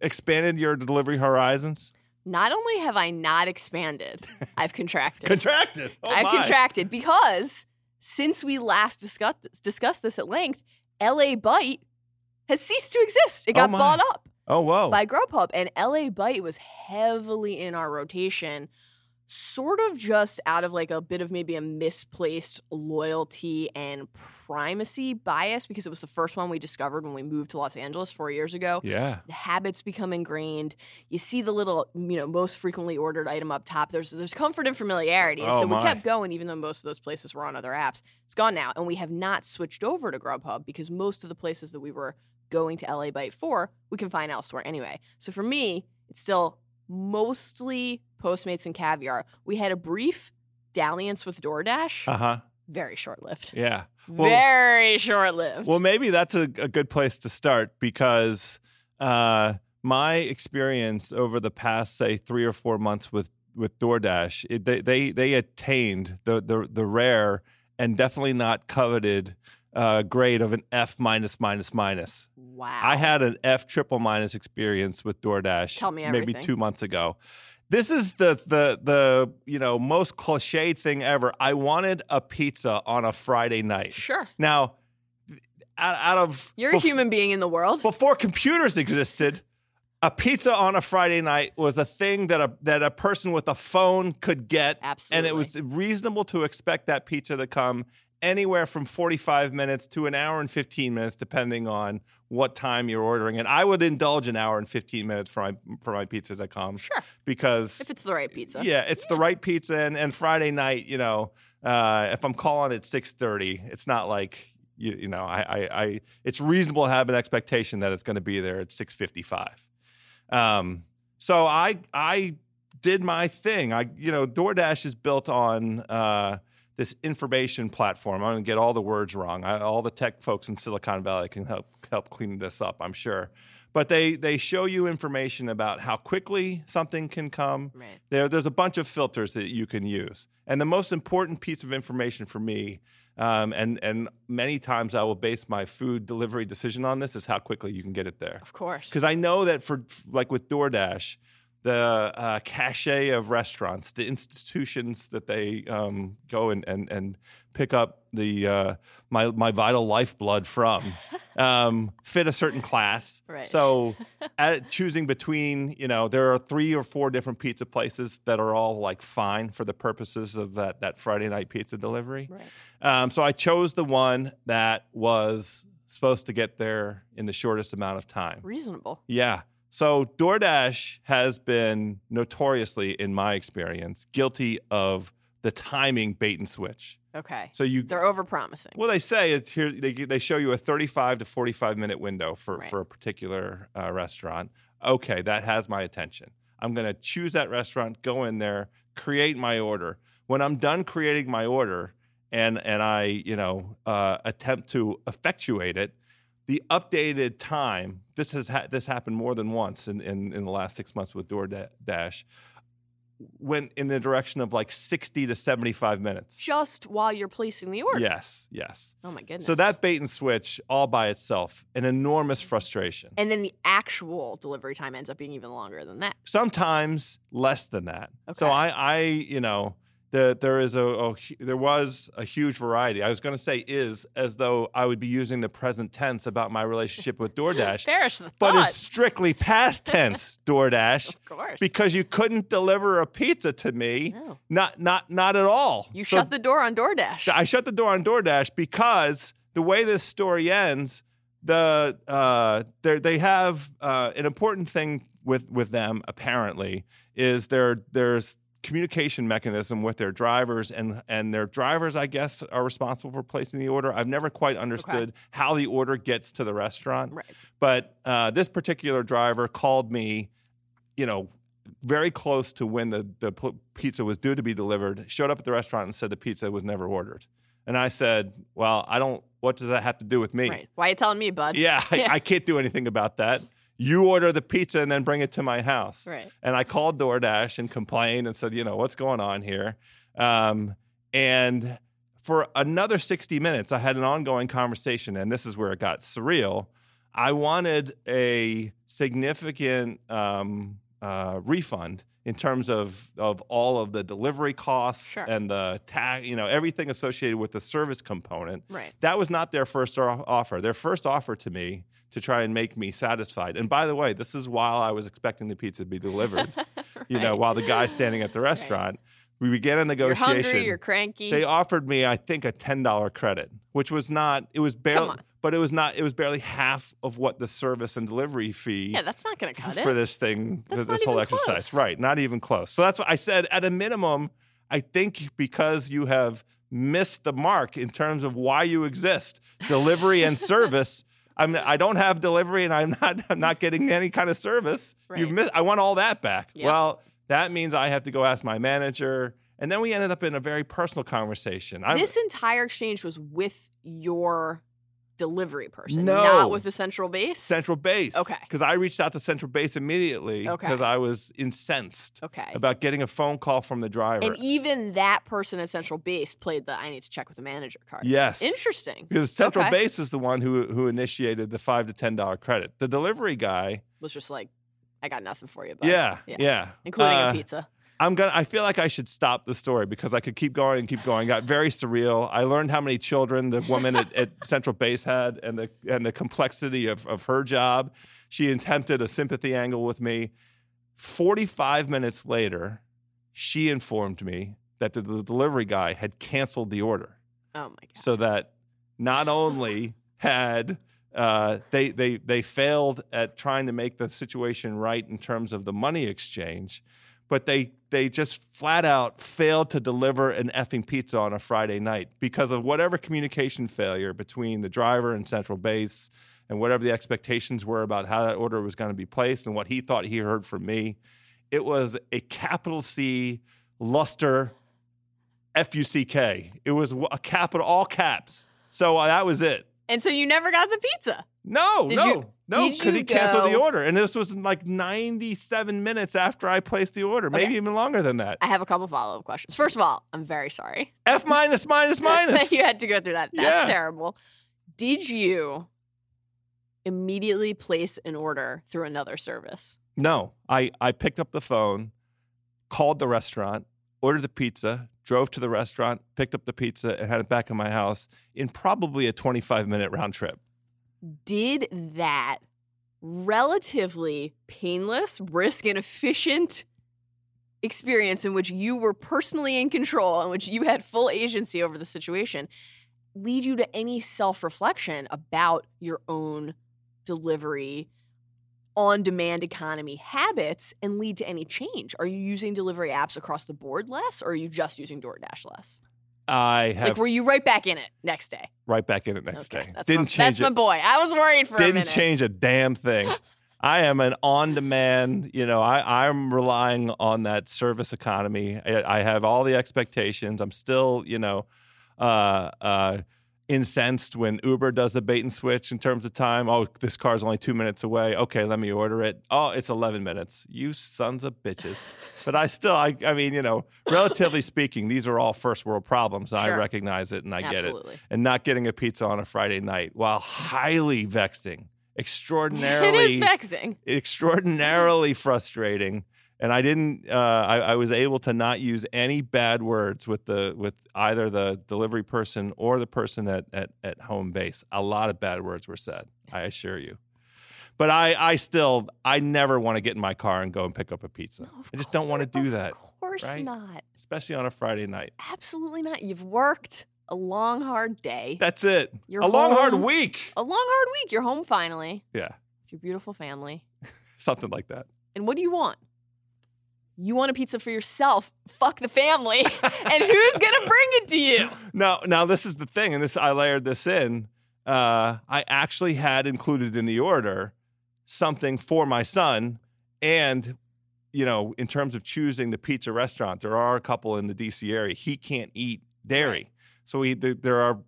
expanded your delivery horizons? Not only have I not expanded, I've contracted. Contracted. Oh I've my. contracted because since we last discussed this, discussed this at length, LA Bite has ceased to exist. It Oh got my. bought up Oh whoa. by Grubhub, and LA Bite was heavily in our rotation, sort of just out of like a bit of maybe a misplaced loyalty and primacy bias because it was the first one we discovered when we moved to Los Angeles four years ago yeah. the habits become ingrained. You see the little, you know, most frequently ordered item up top. There's there's comfort and familiarity. And Oh, so we kept going even though most of those places were on other apps. It's gone now. And we have not switched over to Grubhub because most of the places that we were going to LA Bite for, we can find elsewhere anyway. So for me, it's still mostly Postmates and Caviar. We had a brief dalliance with DoorDash. Uh huh. Very short lived. Yeah. Well- Very short lived. Well, maybe that's a, a good place to start because uh, my experience over the past, say, three or four months with with DoorDash, it, they they they attained the the the rare and definitely not coveted uh, grade of an F minus minus minus. wow. I had an F triple minus experience with DoorDash Tell me maybe two months ago. This is the the the you know most cliched thing ever. I wanted a pizza on a Friday night. Sure. Now, out, out of You're a human being in the world. before computers existed, a pizza on a Friday night was a thing that a that a person with a phone could get, and it was reasonable to expect that pizza to come anywhere from 45 minutes to an hour and 15 minutes depending on what time you're ordering and i would indulge an hour and 15 minutes for my for my pizza to come Sure. because If it's the right pizza. yeah it's the right pizza and, and friday night you know uh, if i'm calling at 6.30 it's not like you, you know I, I, I it's reasonable to have an expectation that it's going to be there at 6.55 um, so i i did my thing i you know doordash is built on uh, this information platform. I'm going to get all the words wrong. I, all the tech folks in Silicon Valley can help help clean this up, I'm sure. But they they show you information about how quickly something can come. Right. There, there's a bunch of filters that you can use, and the most important piece of information for me, um, and and many times I will base my food delivery decision on this, is how quickly you can get it there. Of course. Because I know that for like with DoorDash, the uh, cachet of restaurants, the institutions that they um, go and, and and pick up the uh, my my vital lifeblood from, um, fit a certain class. Right. So, at choosing between, you know, there are three or four different pizza places that are all like fine for the purposes of that that Friday night pizza delivery. Right. Um, so I chose the one that was supposed to get there in the shortest amount of time. Reasonable. Yeah. So DoorDash has been notoriously, in my experience, guilty of the timing bait and switch. Okay. So you, They're overpromising. well, they say it's here. They they show you a 35 to 45 minute window for Right. for a particular uh, restaurant. Okay, that has my attention. I'm going to choose that restaurant, go in there, create my order. When I'm done creating my order, and and I you know uh, attempt to effectuate it, the updated time. This has ha- this happened more than once in, in in the last six months with DoorDash. Went in the direction of like 60 to 75 minutes. Just while you're placing the order. Yes, yes. Oh my goodness. So that bait and switch all by itself, an enormous frustration. And then the actual delivery time ends up being even longer than that. Sometimes less than that. So Okay. I, I, you know, the, there is a, a there was a huge variety. I was going to say is as though I would be using the present tense about my relationship with DoorDash, Perish the but it's strictly past tense DoorDash of course. because you couldn't deliver a pizza to me. No. Not, not, not at all. you So shut the door on DoorDash. I shut the door on DoorDash because the way this story ends, the uh, they they have uh, an important thing with with them apparently is there there's communication mechanism with their drivers and and their drivers I guess are responsible for placing the order. I've never quite understood how the order gets to the restaurant. right. But uh, this particular driver called me, you know, very close to when the, the p- pizza was due to be delivered, showed up at the restaurant and said the pizza was never ordered. And I said, well, I don't, what does that have to do with me? Right. Why are you telling me, bud? Yeah, I, I can't do anything about that. You order the pizza and then bring it to my house. Right. And I called DoorDash and complained and said, you know, what's going on here? Um, and for another 60 minutes, I had an ongoing conversation, and this is where it got surreal. I wanted a significant um, uh, refund in terms of, of all of the delivery costs Sure. and the tag, you know, everything associated with the service component. Right. That was not their first offer. Their first offer to me to try and make me satisfied. And by the way, this is while I was expecting the pizza to be delivered. You know, while the guy's standing at the restaurant, we began a You're negotiation. hungry, you're cranky. they offered me, I think, a ten dollar credit, which was not. It was barely, but it was not. It was barely half of what the service and delivery fee yeah, that's not going to cut for it. this thing, That's this whole exercise. close. Right, not even close. So that's what I said. At a minimum, I think because you have missed the mark in terms of why you exist, delivery and service. I'm, I don't have delivery, and I'm not. I'm not getting any kind of service. You've missed. I want all that back. Yep. Well, that means I have to go ask my manager, and then we ended up in a very personal conversation. I, this entire exchange was with your delivery person, No. not with the central base. Central Base. Okay. Because I reached out to Central Base immediately Okay. because I was incensed okay. about getting a phone call from the driver. And even that person at central base played the I need to check with the manager card. yes. Interesting. Because Central Okay. Base is the one who who initiated the five to ten dollar credit. The delivery guy, Was just like, I got nothing for you, bud. yeah, Yeah. yeah, Including Uh, a pizza. I'm gonna. I feel like I should stop the story because I could keep going and keep going. Got very surreal. I learned how many children the woman at, at Central Base had, and the and the complexity of of her job. She attempted a sympathy angle with me. Forty five minutes later, she informed me that the, the delivery guy had canceled the order, Oh my god. so that not only had uh, they they they failed at trying to make the situation right in terms of the money exchange, but they they just flat out failed to deliver an effing pizza on a Friday night because of whatever communication failure between the driver and Central Base and whatever the expectations were about how that order was going to be placed and what he thought he heard from me. It was a capital C luster F U C K. It was a capital all caps. So uh, that was it. And so you never got the pizza. No, Did no, you- no, because he canceled the order, and this was like ninety-seven minutes after I placed the order, maybe Okay. even longer than that. I have a couple follow up questions. First of all, I'm very sorry F minus minus minus. you had to go through that. That's Yeah. terrible. Did you immediately place an order through another service? No, I I picked up the phone, called the restaurant, ordered the pizza, drove to the restaurant, picked up the pizza, and had it back in my house in probably a twenty-five minute round trip. Did that relatively painless, brisk, and efficient experience in which you were personally in control, in which you had full agency over the situation, lead you to any self reflection about your own delivery on demand economy habits and lead to any change? Are you using delivery apps across the board less or are you just using DoorDash less? I have Like, were you right back in it next day? right back in it next Okay, day. That's Didn't my, change That's it. my boy. I was worried for a didn't minute. change a damn thing. I am an on-demand. You know, I, I'm relying on that service economy. I, I have all the expectations. I'm still, you know, uh, uh, incensed when Uber does the bait and switch in terms of time. Oh, this car's only two minutes away. Okay, let me order it. Oh, it's 11 minutes. You sons of bitches. But I still, I, I mean, you know, relatively speaking, these are all first world problems. and I recognize it and I get it and not getting a pizza on a Friday night, while highly vexing, extraordinarily, is vexing. extraordinarily frustrating. And I didn't. Uh, I, I was able to not use any bad words with the with either the delivery person or the person at at, at home base. A lot of bad words were said. I assure you. But I, I still, I never want to get in my car and go and pick up a pizza. No, I just don't want to do that, Of course right? not. especially on a Friday night. Absolutely not. You've worked a long, hard day. That's it. You're a long, hard week. a long, hard week. You're home finally Yeah, with your beautiful family. something like that. And what do you want? You want a pizza for yourself. Fuck the family. and who's going to bring it to you? Now, now this is the thing, and this I layered this in. Uh, I actually had included in the order something for my son, and you know, in terms of choosing the pizza restaurant, there are a couple in the DC area. He can't eat dairy, so he there, there are,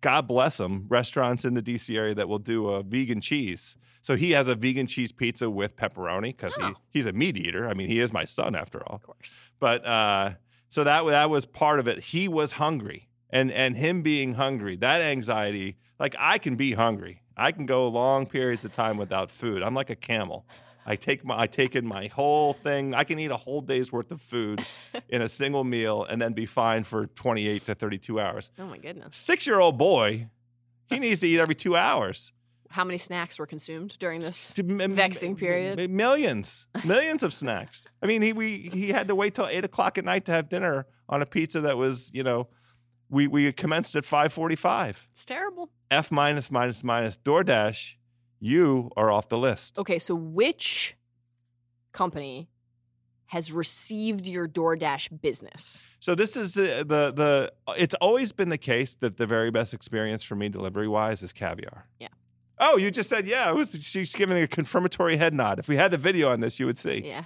God bless him, restaurants in the DC area that will do a vegan cheese. So he has a vegan cheese pizza with pepperoni because Oh. he, he's a meat eater. I mean, he is my son after all Of course. but uh, so that that was part of it. He was hungry, and and him being hungry, that anxiety. Like I can be hungry. I can go long periods of time without food. I'm like a camel. I take my I take in my whole thing. I can eat a whole day's worth of food in a single meal and then be fine for 28 to 32 hours. Oh my goodness. Six year old boy, he That's- needs to eat every two hours. How many snacks were consumed during this? M- Vexing period. m- Millions, millions of snacks. I mean, he we he had to wait till eight o'clock at night to have dinner on a pizza that was, you know, we we commenced at five forty five. It's terrible. F minus minus minus DoorDash, you are off the list. Okay, so which company has received your DoorDash business? So this is uh, the the. It's always been the case that the very best experience for me delivery wise is caviar. Yeah. Oh, you just said yeah. Was, she's giving a confirmatory head nod. If we had the video on this, you would see. Yeah.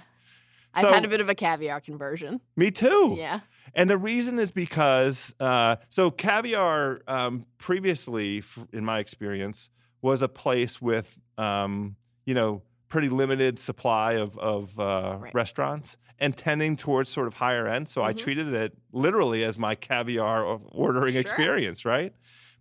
So- I've had a bit of a caviar conversion. Me too. Yeah. And the reason is because uh, so caviar um, previously, in my experience, was a place with um, you know pretty limited supply of of uh, Right. restaurants and tending towards sort of higher end. So I Mhm. treated it literally as my caviar ordering Sure. experience, right?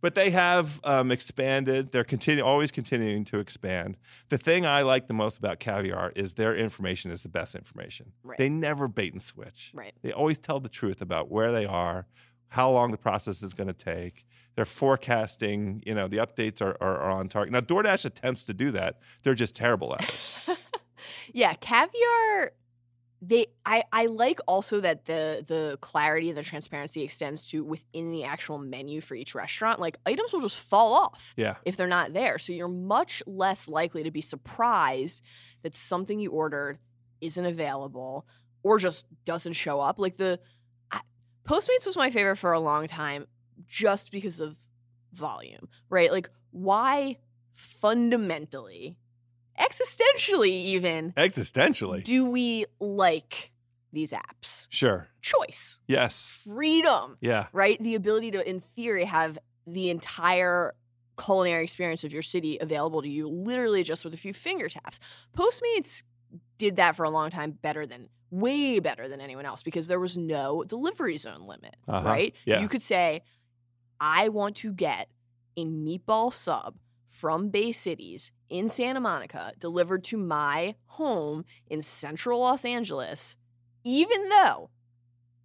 But they have um, expanded. They're continue always continuing to expand. The thing I like the most about Caviar is their information is the best information. Right. They never bait and switch. Right. They always tell the truth about where they are, how long the process is going to take. They're forecasting. You know, the updates are, are, are on target. Now, DoorDash attempts to do that. They're just terrible at it. Yeah, caviar. They, I, I like also that the the clarity and the transparency extends to within the actual menu for each restaurant. Like items will just fall off yeah. if they're not there, so you're much less likely to be surprised that something you ordered isn't available or just doesn't show up. Like the I, Postmates was my favorite for a long time, just because of volume, right? Like why fundamentally, existentially, even Existentially. do we like these apps? Sure. Choice, Yes. freedom, Yeah. right? The ability to, in theory, have the entire culinary experience of your city available to you literally just with a few finger taps. Postmates did that for a long time better than way better than anyone else because there was no delivery zone limit, Uh-huh. right? Yeah. You could say, I want to get a meatball sub from Bay Cities in Santa Monica delivered to my home in central Los Angeles, even though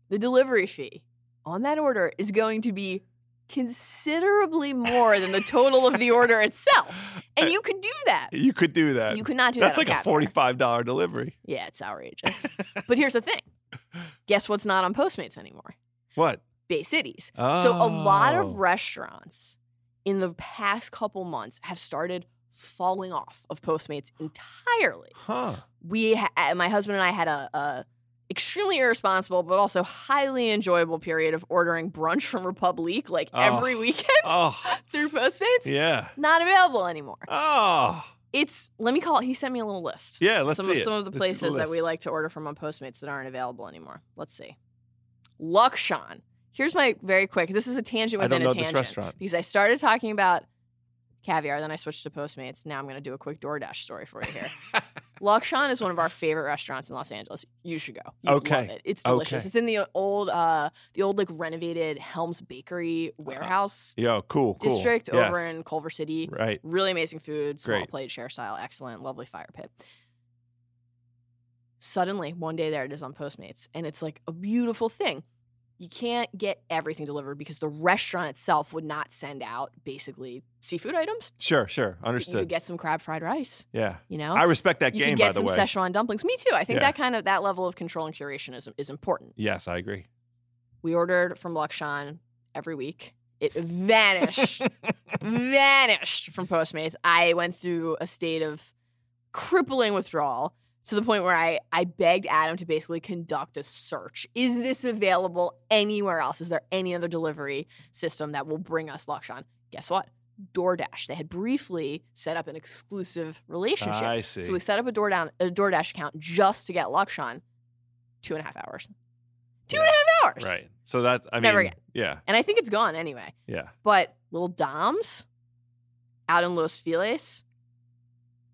the delivery fee on that order is going to be considerably more than the total of the order itself. And you could do that. You could do that. You could not do That's that. That's like a forty-five dollar delivery. Yeah, it's outrageous. but here's the thing. Guess what's not on Postmates anymore? What? Bay Cities. So a lot Oh. of restaurants in the past couple months have started falling off of Postmates entirely. Huh. We, ha- uh, my husband and I, had a, a extremely irresponsible but also highly enjoyable period of ordering brunch from Republique like Oh. every weekend Oh. through Postmates. Yeah. Not available anymore. Oh. It's let me call. He sent me a little list. Yeah. Let's some see of it. some of the places that we like to order from on Postmates that aren't available anymore. Let's see. Lukshon. Here's my very quick. This is a tangent I within don't know a this tangent restaurant. because I started talking about caviar, then I switched to Postmates. Now I'm going to do a quick DoorDash story for you here. Lukshon is one of our favorite restaurants in Los Angeles. You should go. You Okay. love it. It's delicious. Okay. It's in the old, uh, the old like renovated Helms Bakery warehouse Yo, cool, cool. district Yes. over in Culver City. Right. Really amazing food, small Great. plate, share style, excellent, lovely fire pit. Suddenly, one day there it is on Postmates, and it's like a beautiful thing. You can't get everything delivered because the restaurant itself would not send out basically seafood items. Sure, sure. understood. You could get some crab fried rice, Yeah. you know. I respect that you game, could get by the some way. Szechuan dumplings. Me too. I think Yeah. that kind of that level of control and curation is is important. Yes, I agree. We ordered from Lukshon every week. It vanished, vanished from Postmates. I went through a state of crippling withdrawal to the point where I, I begged Adam to basically conduct a search. Is this available anywhere else? Is there any other delivery system that will bring us Lukshon? Guess what? DoorDash. They had briefly set up an exclusive relationship. I see. So we set up a DoorDash, a DoorDash account just to get Lukshon. Two and a half hours. Two and a half hours. right. So that I mean, Never again. yeah, And I think it's gone anyway. yeah. But Little Dom's out in Los Feliz,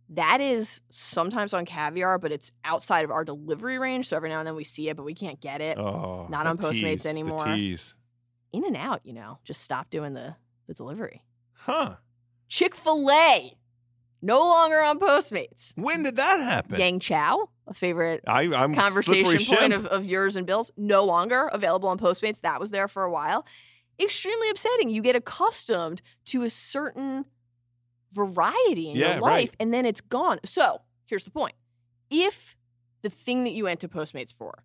that is sometimes on caviar, but it's outside of our delivery range. So every now and then we see it, but we can't get it. Oh, Not on Postmates tease, anymore. In and out, you know, just stop doing the, the delivery. Huh. Chick fil A, no longer on Postmates. When did that happen? Yang Chow, a favorite I, I'm conversation point of, of yours and Bill's, no longer available on Postmates. That was there for a while. Extremely upsetting. You get accustomed to a certain variety in Yeah, your right. life, and then it's gone. So here's the point: if the thing that you went to Postmates for,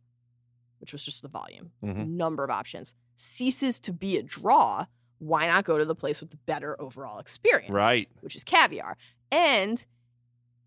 which was just the volume, Mhm. number of options, ceases to be a draw, why not go to the place with the better overall experience? Right. which is caviar. And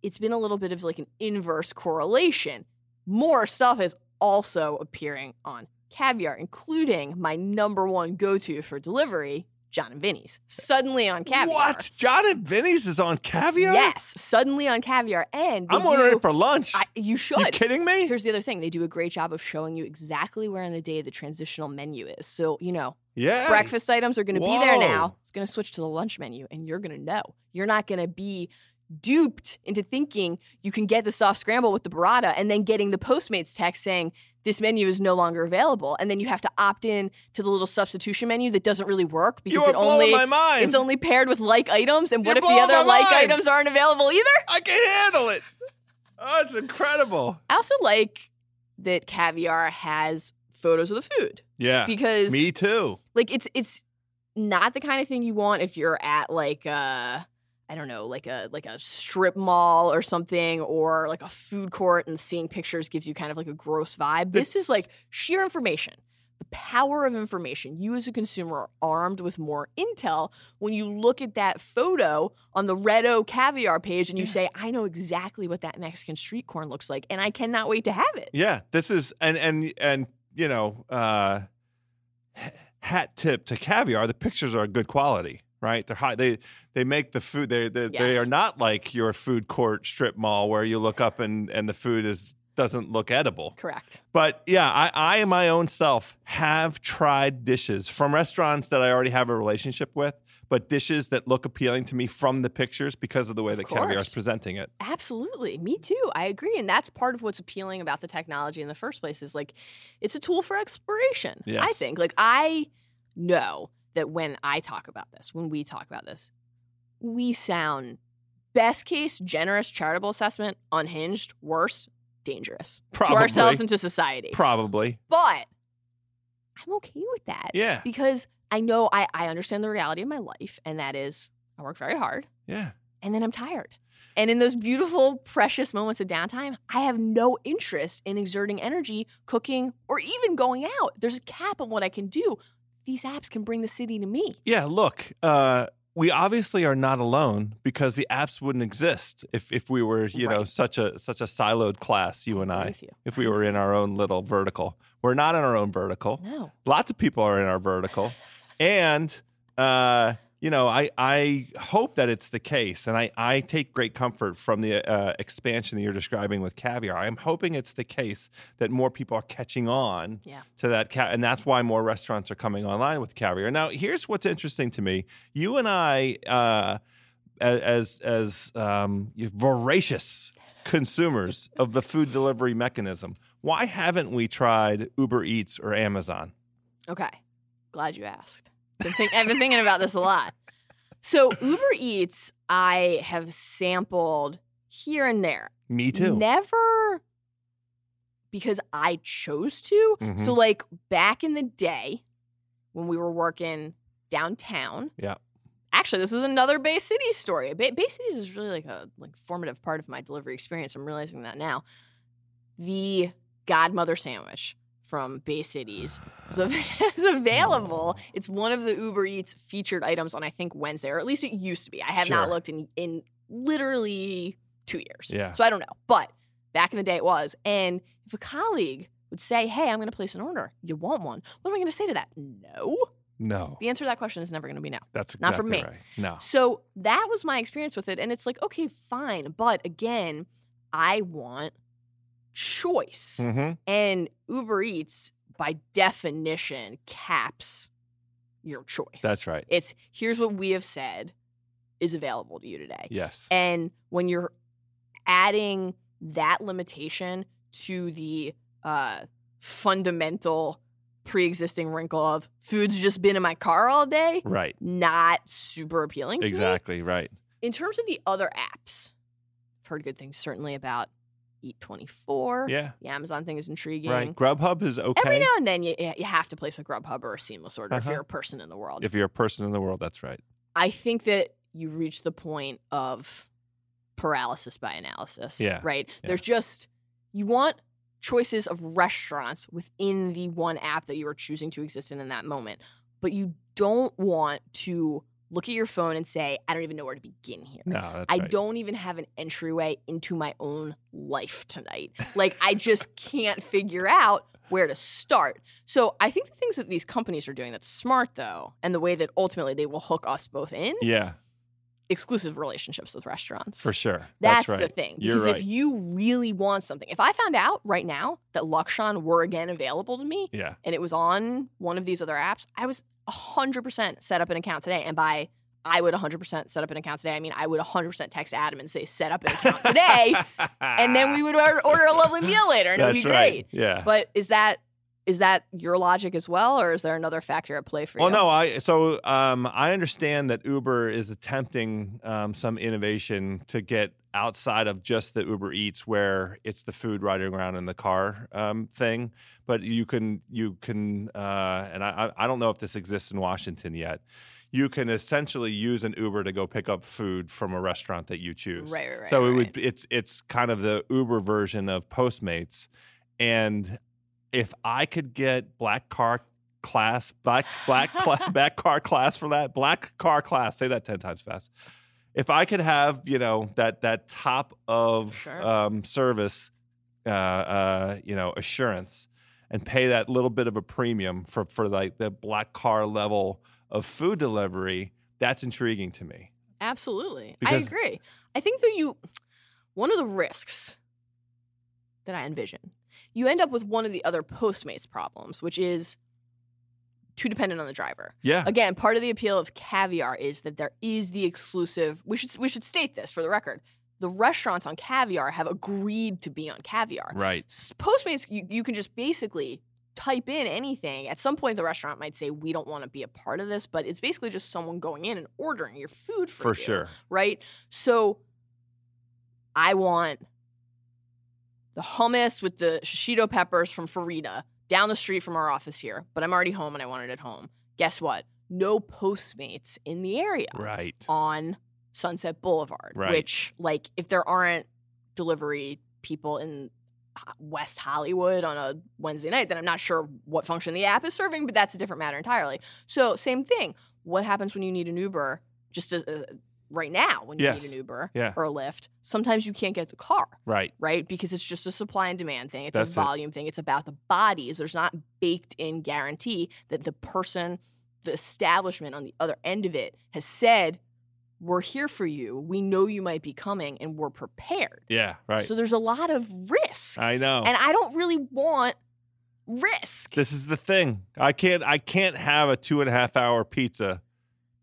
it's been a little bit of like an inverse correlation. More stuff is also appearing on caviar, including my number one go to for delivery, Jon and Vinny's. Suddenly on caviar. What? Jon and Vinny's is on caviar? Yes, suddenly on caviar. And I'm ordering do, it for lunch. I, you should. you kidding me? Here's the other thing they do a great job of showing you exactly where in the day the transitional menu is. So, you know, yeah. breakfast items are going to be there now. It's going to switch to the lunch menu, and you're going to know. You're not going to be duped into thinking you can get the soft scramble with the burrata and then getting the Postmates text saying this menu is no longer available, and then you have to opt in to the little substitution menu that doesn't really work because it only it's only paired with like items. And what You're if the other like mind. items aren't available either? I can't handle it. Oh, it's incredible. I also like that caviar has photos of the food Yeah. because Me too. like it's it's not the kind of thing you want if you're at like uh I don't know, like a like a strip mall or something, or like a food court, and seeing pictures gives you kind of like a gross vibe. This is like sheer information. The power of information. You as a consumer are armed with more intel when you look at that photo on the Red O caviar page and you Yeah. say, I know exactly what that Mexican street corn looks like, and I cannot wait to have it. Yeah. This is and and and you know, uh hat tip to caviar, the pictures are good quality, right? They're high. They they make the food they they, they are not like your food court strip mall where you look up and and the food is doesn't look edible. Correct. But yeah, I, I my own self have tried dishes from restaurants that I already have a relationship with, but dishes that look appealing to me from the pictures because of the way Of that caviar is presenting it. Absolutely. Me too. I agree. And that's part of what's appealing about the technology in the first place is like it's a tool for exploration. I think. Like I know that when I talk about this, when we talk about this, we sound best case, generous, charitable assessment, unhinged, worse, dangerous Probably. to ourselves and to society. Probably. but I'm okay with that Yeah. because I know I, I understand the reality of my life, and that is I work very hard Yeah. and then I'm tired. And in those beautiful, precious moments of downtime, I have no interest in exerting energy, cooking, or even going out. There's a cap on what I can do. These apps can bring the city to me. Yeah, look, uh, we obviously are not alone because the apps wouldn't exist if, if we were, you know, such a such a siloed class, you and I. you. If we were in our own little vertical. We're not in our own vertical. No. Lots of people are in our vertical. and uh, you know, I I hope that it's the case, and I I take great comfort from the uh, expansion that you're describing with caviar. I'm hoping it's the case that more people are catching on Yeah. to that, ca- and that's why more restaurants are coming online with caviar. Now, here's what's interesting to me: you and I, uh, as as um, voracious consumers of the food delivery mechanism, why haven't we tried Uber Eats or Amazon? Okay. Glad you asked. Been think- I've been thinking about this a lot. So, Uber Eats, I have sampled here and there. Me too. Never because I chose to. Mhm. So, like back in the day when we were working downtown. Yeah. Actually, this is another Bay City story. Bay, Bay Cities is really like a like formative part of my delivery experience. I'm realizing that now. The Godmother sandwich from Bay Cities so is available. It's one of the Uber Eats featured items on I think Wednesday, or at least it used to be. I have not looked in in literally two years. Yeah. So I don't know. But back in the day it was. And if a colleague would say, Hey, I'm gonna place an order, you want one? What am I gonna say to that? No. No, The answer to that question is never gonna be no. that's not for me. right. No. So that was my experience with it. And it's like, okay, fine. But again, I want choice. hmm And Uber Eats, by definition, caps your choice. That's right. It's here's what we have said is available to you today. Yes. And when you're adding that limitation to the uh, fundamental pre existing wrinkle of food's just been in my car all day, Right. not super appealing to me. Exactly. Right. In terms of the other apps, I've heard good things certainly about Eat24. Yeah. The Amazon thing is intriguing. Right. Grubhub is okay. Every now and then you, you have to place a Grubhub or a Seamless order if Uh-huh. you're a person in the world. if you're a person in the world, that's right. I think that you reach the point of paralysis by analysis. Yeah, Right? yeah. There's just, you want choices of restaurants within the one app that you are choosing to exist in in that moment, but you don't want to look at your phone and say, I don't even know where to begin here. No, that's I right. don't even have an entryway into my own life tonight. Like, I just can't figure out where to start. So, I think the things that these companies are doing that's smart, though, and the way that ultimately they will hook us both in Yeah, exclusive relationships with restaurants. for sure. That's, right. the thing. You're Because right. if you really want something, if I found out right now that Lukshon were again available to me yeah. and it was on one of these other apps, I was 100% set up an account today. And by I would 100% set up an account today. I mean, I would 100% text Adam and say, set up an account today. and then we would order, order a lovely meal later and it would be right. great. Yeah. But is that is that your logic as well, or is there another factor at play for Well, you? Well, no, I so um, I understand that Uber is attempting um, some innovation to get outside of just the Uber Eats, where it's the food riding around in the car um, thing. But you can you can, uh, and I I don't know if this exists in Washington yet. You can essentially use an Uber to go pick up food from a restaurant that you choose. Right, right, right, So it right, would it's it's kind of the Uber version of Postmates, and if I could get black car class, black black black car class for that, black car class, say that ten times fast. If I could have, you know, that that top of Sure. um, service, uh, uh, you know, assurance, and pay that little bit of a premium for for like the black car level of food delivery, that's intriguing to me. Absolutely. I agree. I think that you one of the risks that I envision, you end up with one of the other Postmates problems, which is too dependent on the driver. Yeah, Again, part of the appeal of caviar is that there is the exclusive. We should we should state this for the record. The restaurants on caviar have agreed to be on caviar. right. Postmates, you, you can just basically type in anything. At some point, the restaurant might say, "We don't want to be a part of this," but it's basically just someone going in and ordering your food for, For you, sure. right? So, I want the hummus with the shishito peppers from Farida down the street from our office here, but I'm already home and I want it at home. Guess what? No Postmates in the area Right. on Sunset Boulevard, Right. which, like, if there aren't delivery people in West Hollywood on a Wednesday night, then I'm not sure what function the app is serving, but that's a different matter entirely. So, same thing. What happens when you need an Uber? Just a, uh, right now, when you Yes. need an Uber Yeah. or a Lyft, sometimes you can't get the car Right. right? Because it's just a supply and demand thing. It's That's a volume thing. It's about the bodies. There's not baked in guarantee that the person, the establishment on the other end of it has said, we're here for you. We know you might be coming and we're prepared. Yeah. Right. So there's a lot of risk. I know. And I don't really want risk. This is the thing. I can't. I can't have a two and a half hour pizza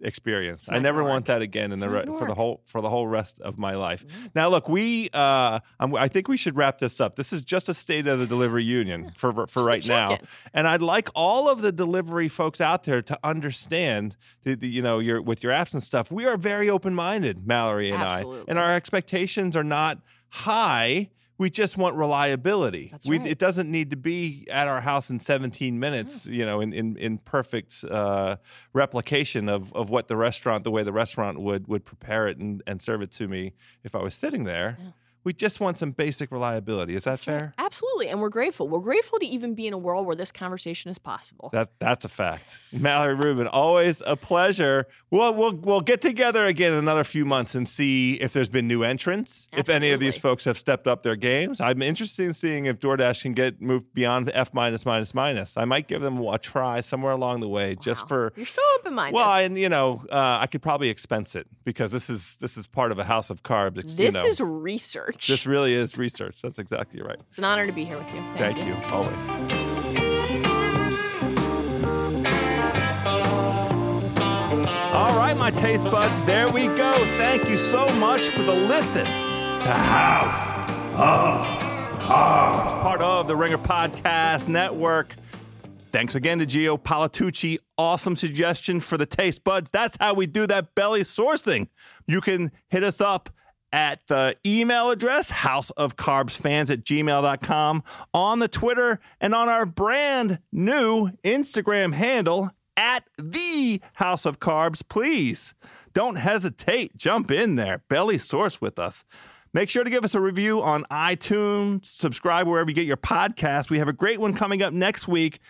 experience. I never gonna want that again in It's the re- for the whole for the whole rest of my life. Mhm. Now, look, we. Uh, I'm, I think we should wrap this up. This is just a state of the delivery union for for Just right now. And I'd like all of the delivery folks out there to understand that the, you know your with your apps and stuff. We are very open minded, Mallory and I, and our expectations are not high. We just want reliability. We, right. It doesn't need to be at our house in 17 minutes, you know, in in, in perfect uh, replication of, of what the restaurant, the way the restaurant would would prepare it and, and serve it to me if I was sitting there. Yeah. We just want some basic reliability. Is that fair? Absolutely. And we're grateful. We're grateful to even be in a world where this conversation is possible. That that's a fact. Mallory Rubin, always a pleasure. We'll we'll we'll get together again in another few months and see if there's been new entrants, if any of these folks have stepped up their games. I'm interested in seeing if DoorDash can get moved beyond the F minus minus minus. I might give them a try somewhere along the way, just for You're so open minded. well, and you know, uh, I could probably expense it because this is this is part of a house of carbs. this you know. is research. This really is research. That's exactly right. it's an honor to be here with you. Thank, Thank you. Always. All right, my taste buds, there we go. Thank you so much for the listen to House of Carbs, part of the Ringer Podcast Network. Thanks again to Gio Palatucci. Awesome suggestion for the taste buds. That's how we do that belly sourcing. You can hit us up at the email address, houseofcarbsfans at gmail.com, on the Twitter, and on our brand new Instagram handle at the House of Carbs. Please don't hesitate. Jump in there. Belly source with us. Make sure to give us a review on iTunes. Subscribe wherever you get your podcast. We have a great one coming up next week.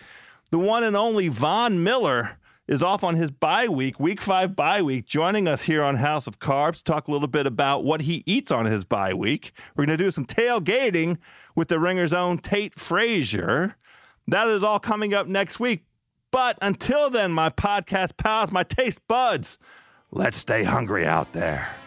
The one and only Von Miller is off on his bye week, week five bye week, joining us here on House of Carbs. Talk a little bit about what he eats on his bye week. We're going to do some tailgating with the Ringer's own Tate Frazier. That is all coming up next week. But until then, my podcast pals, my taste buds, let's stay hungry out there.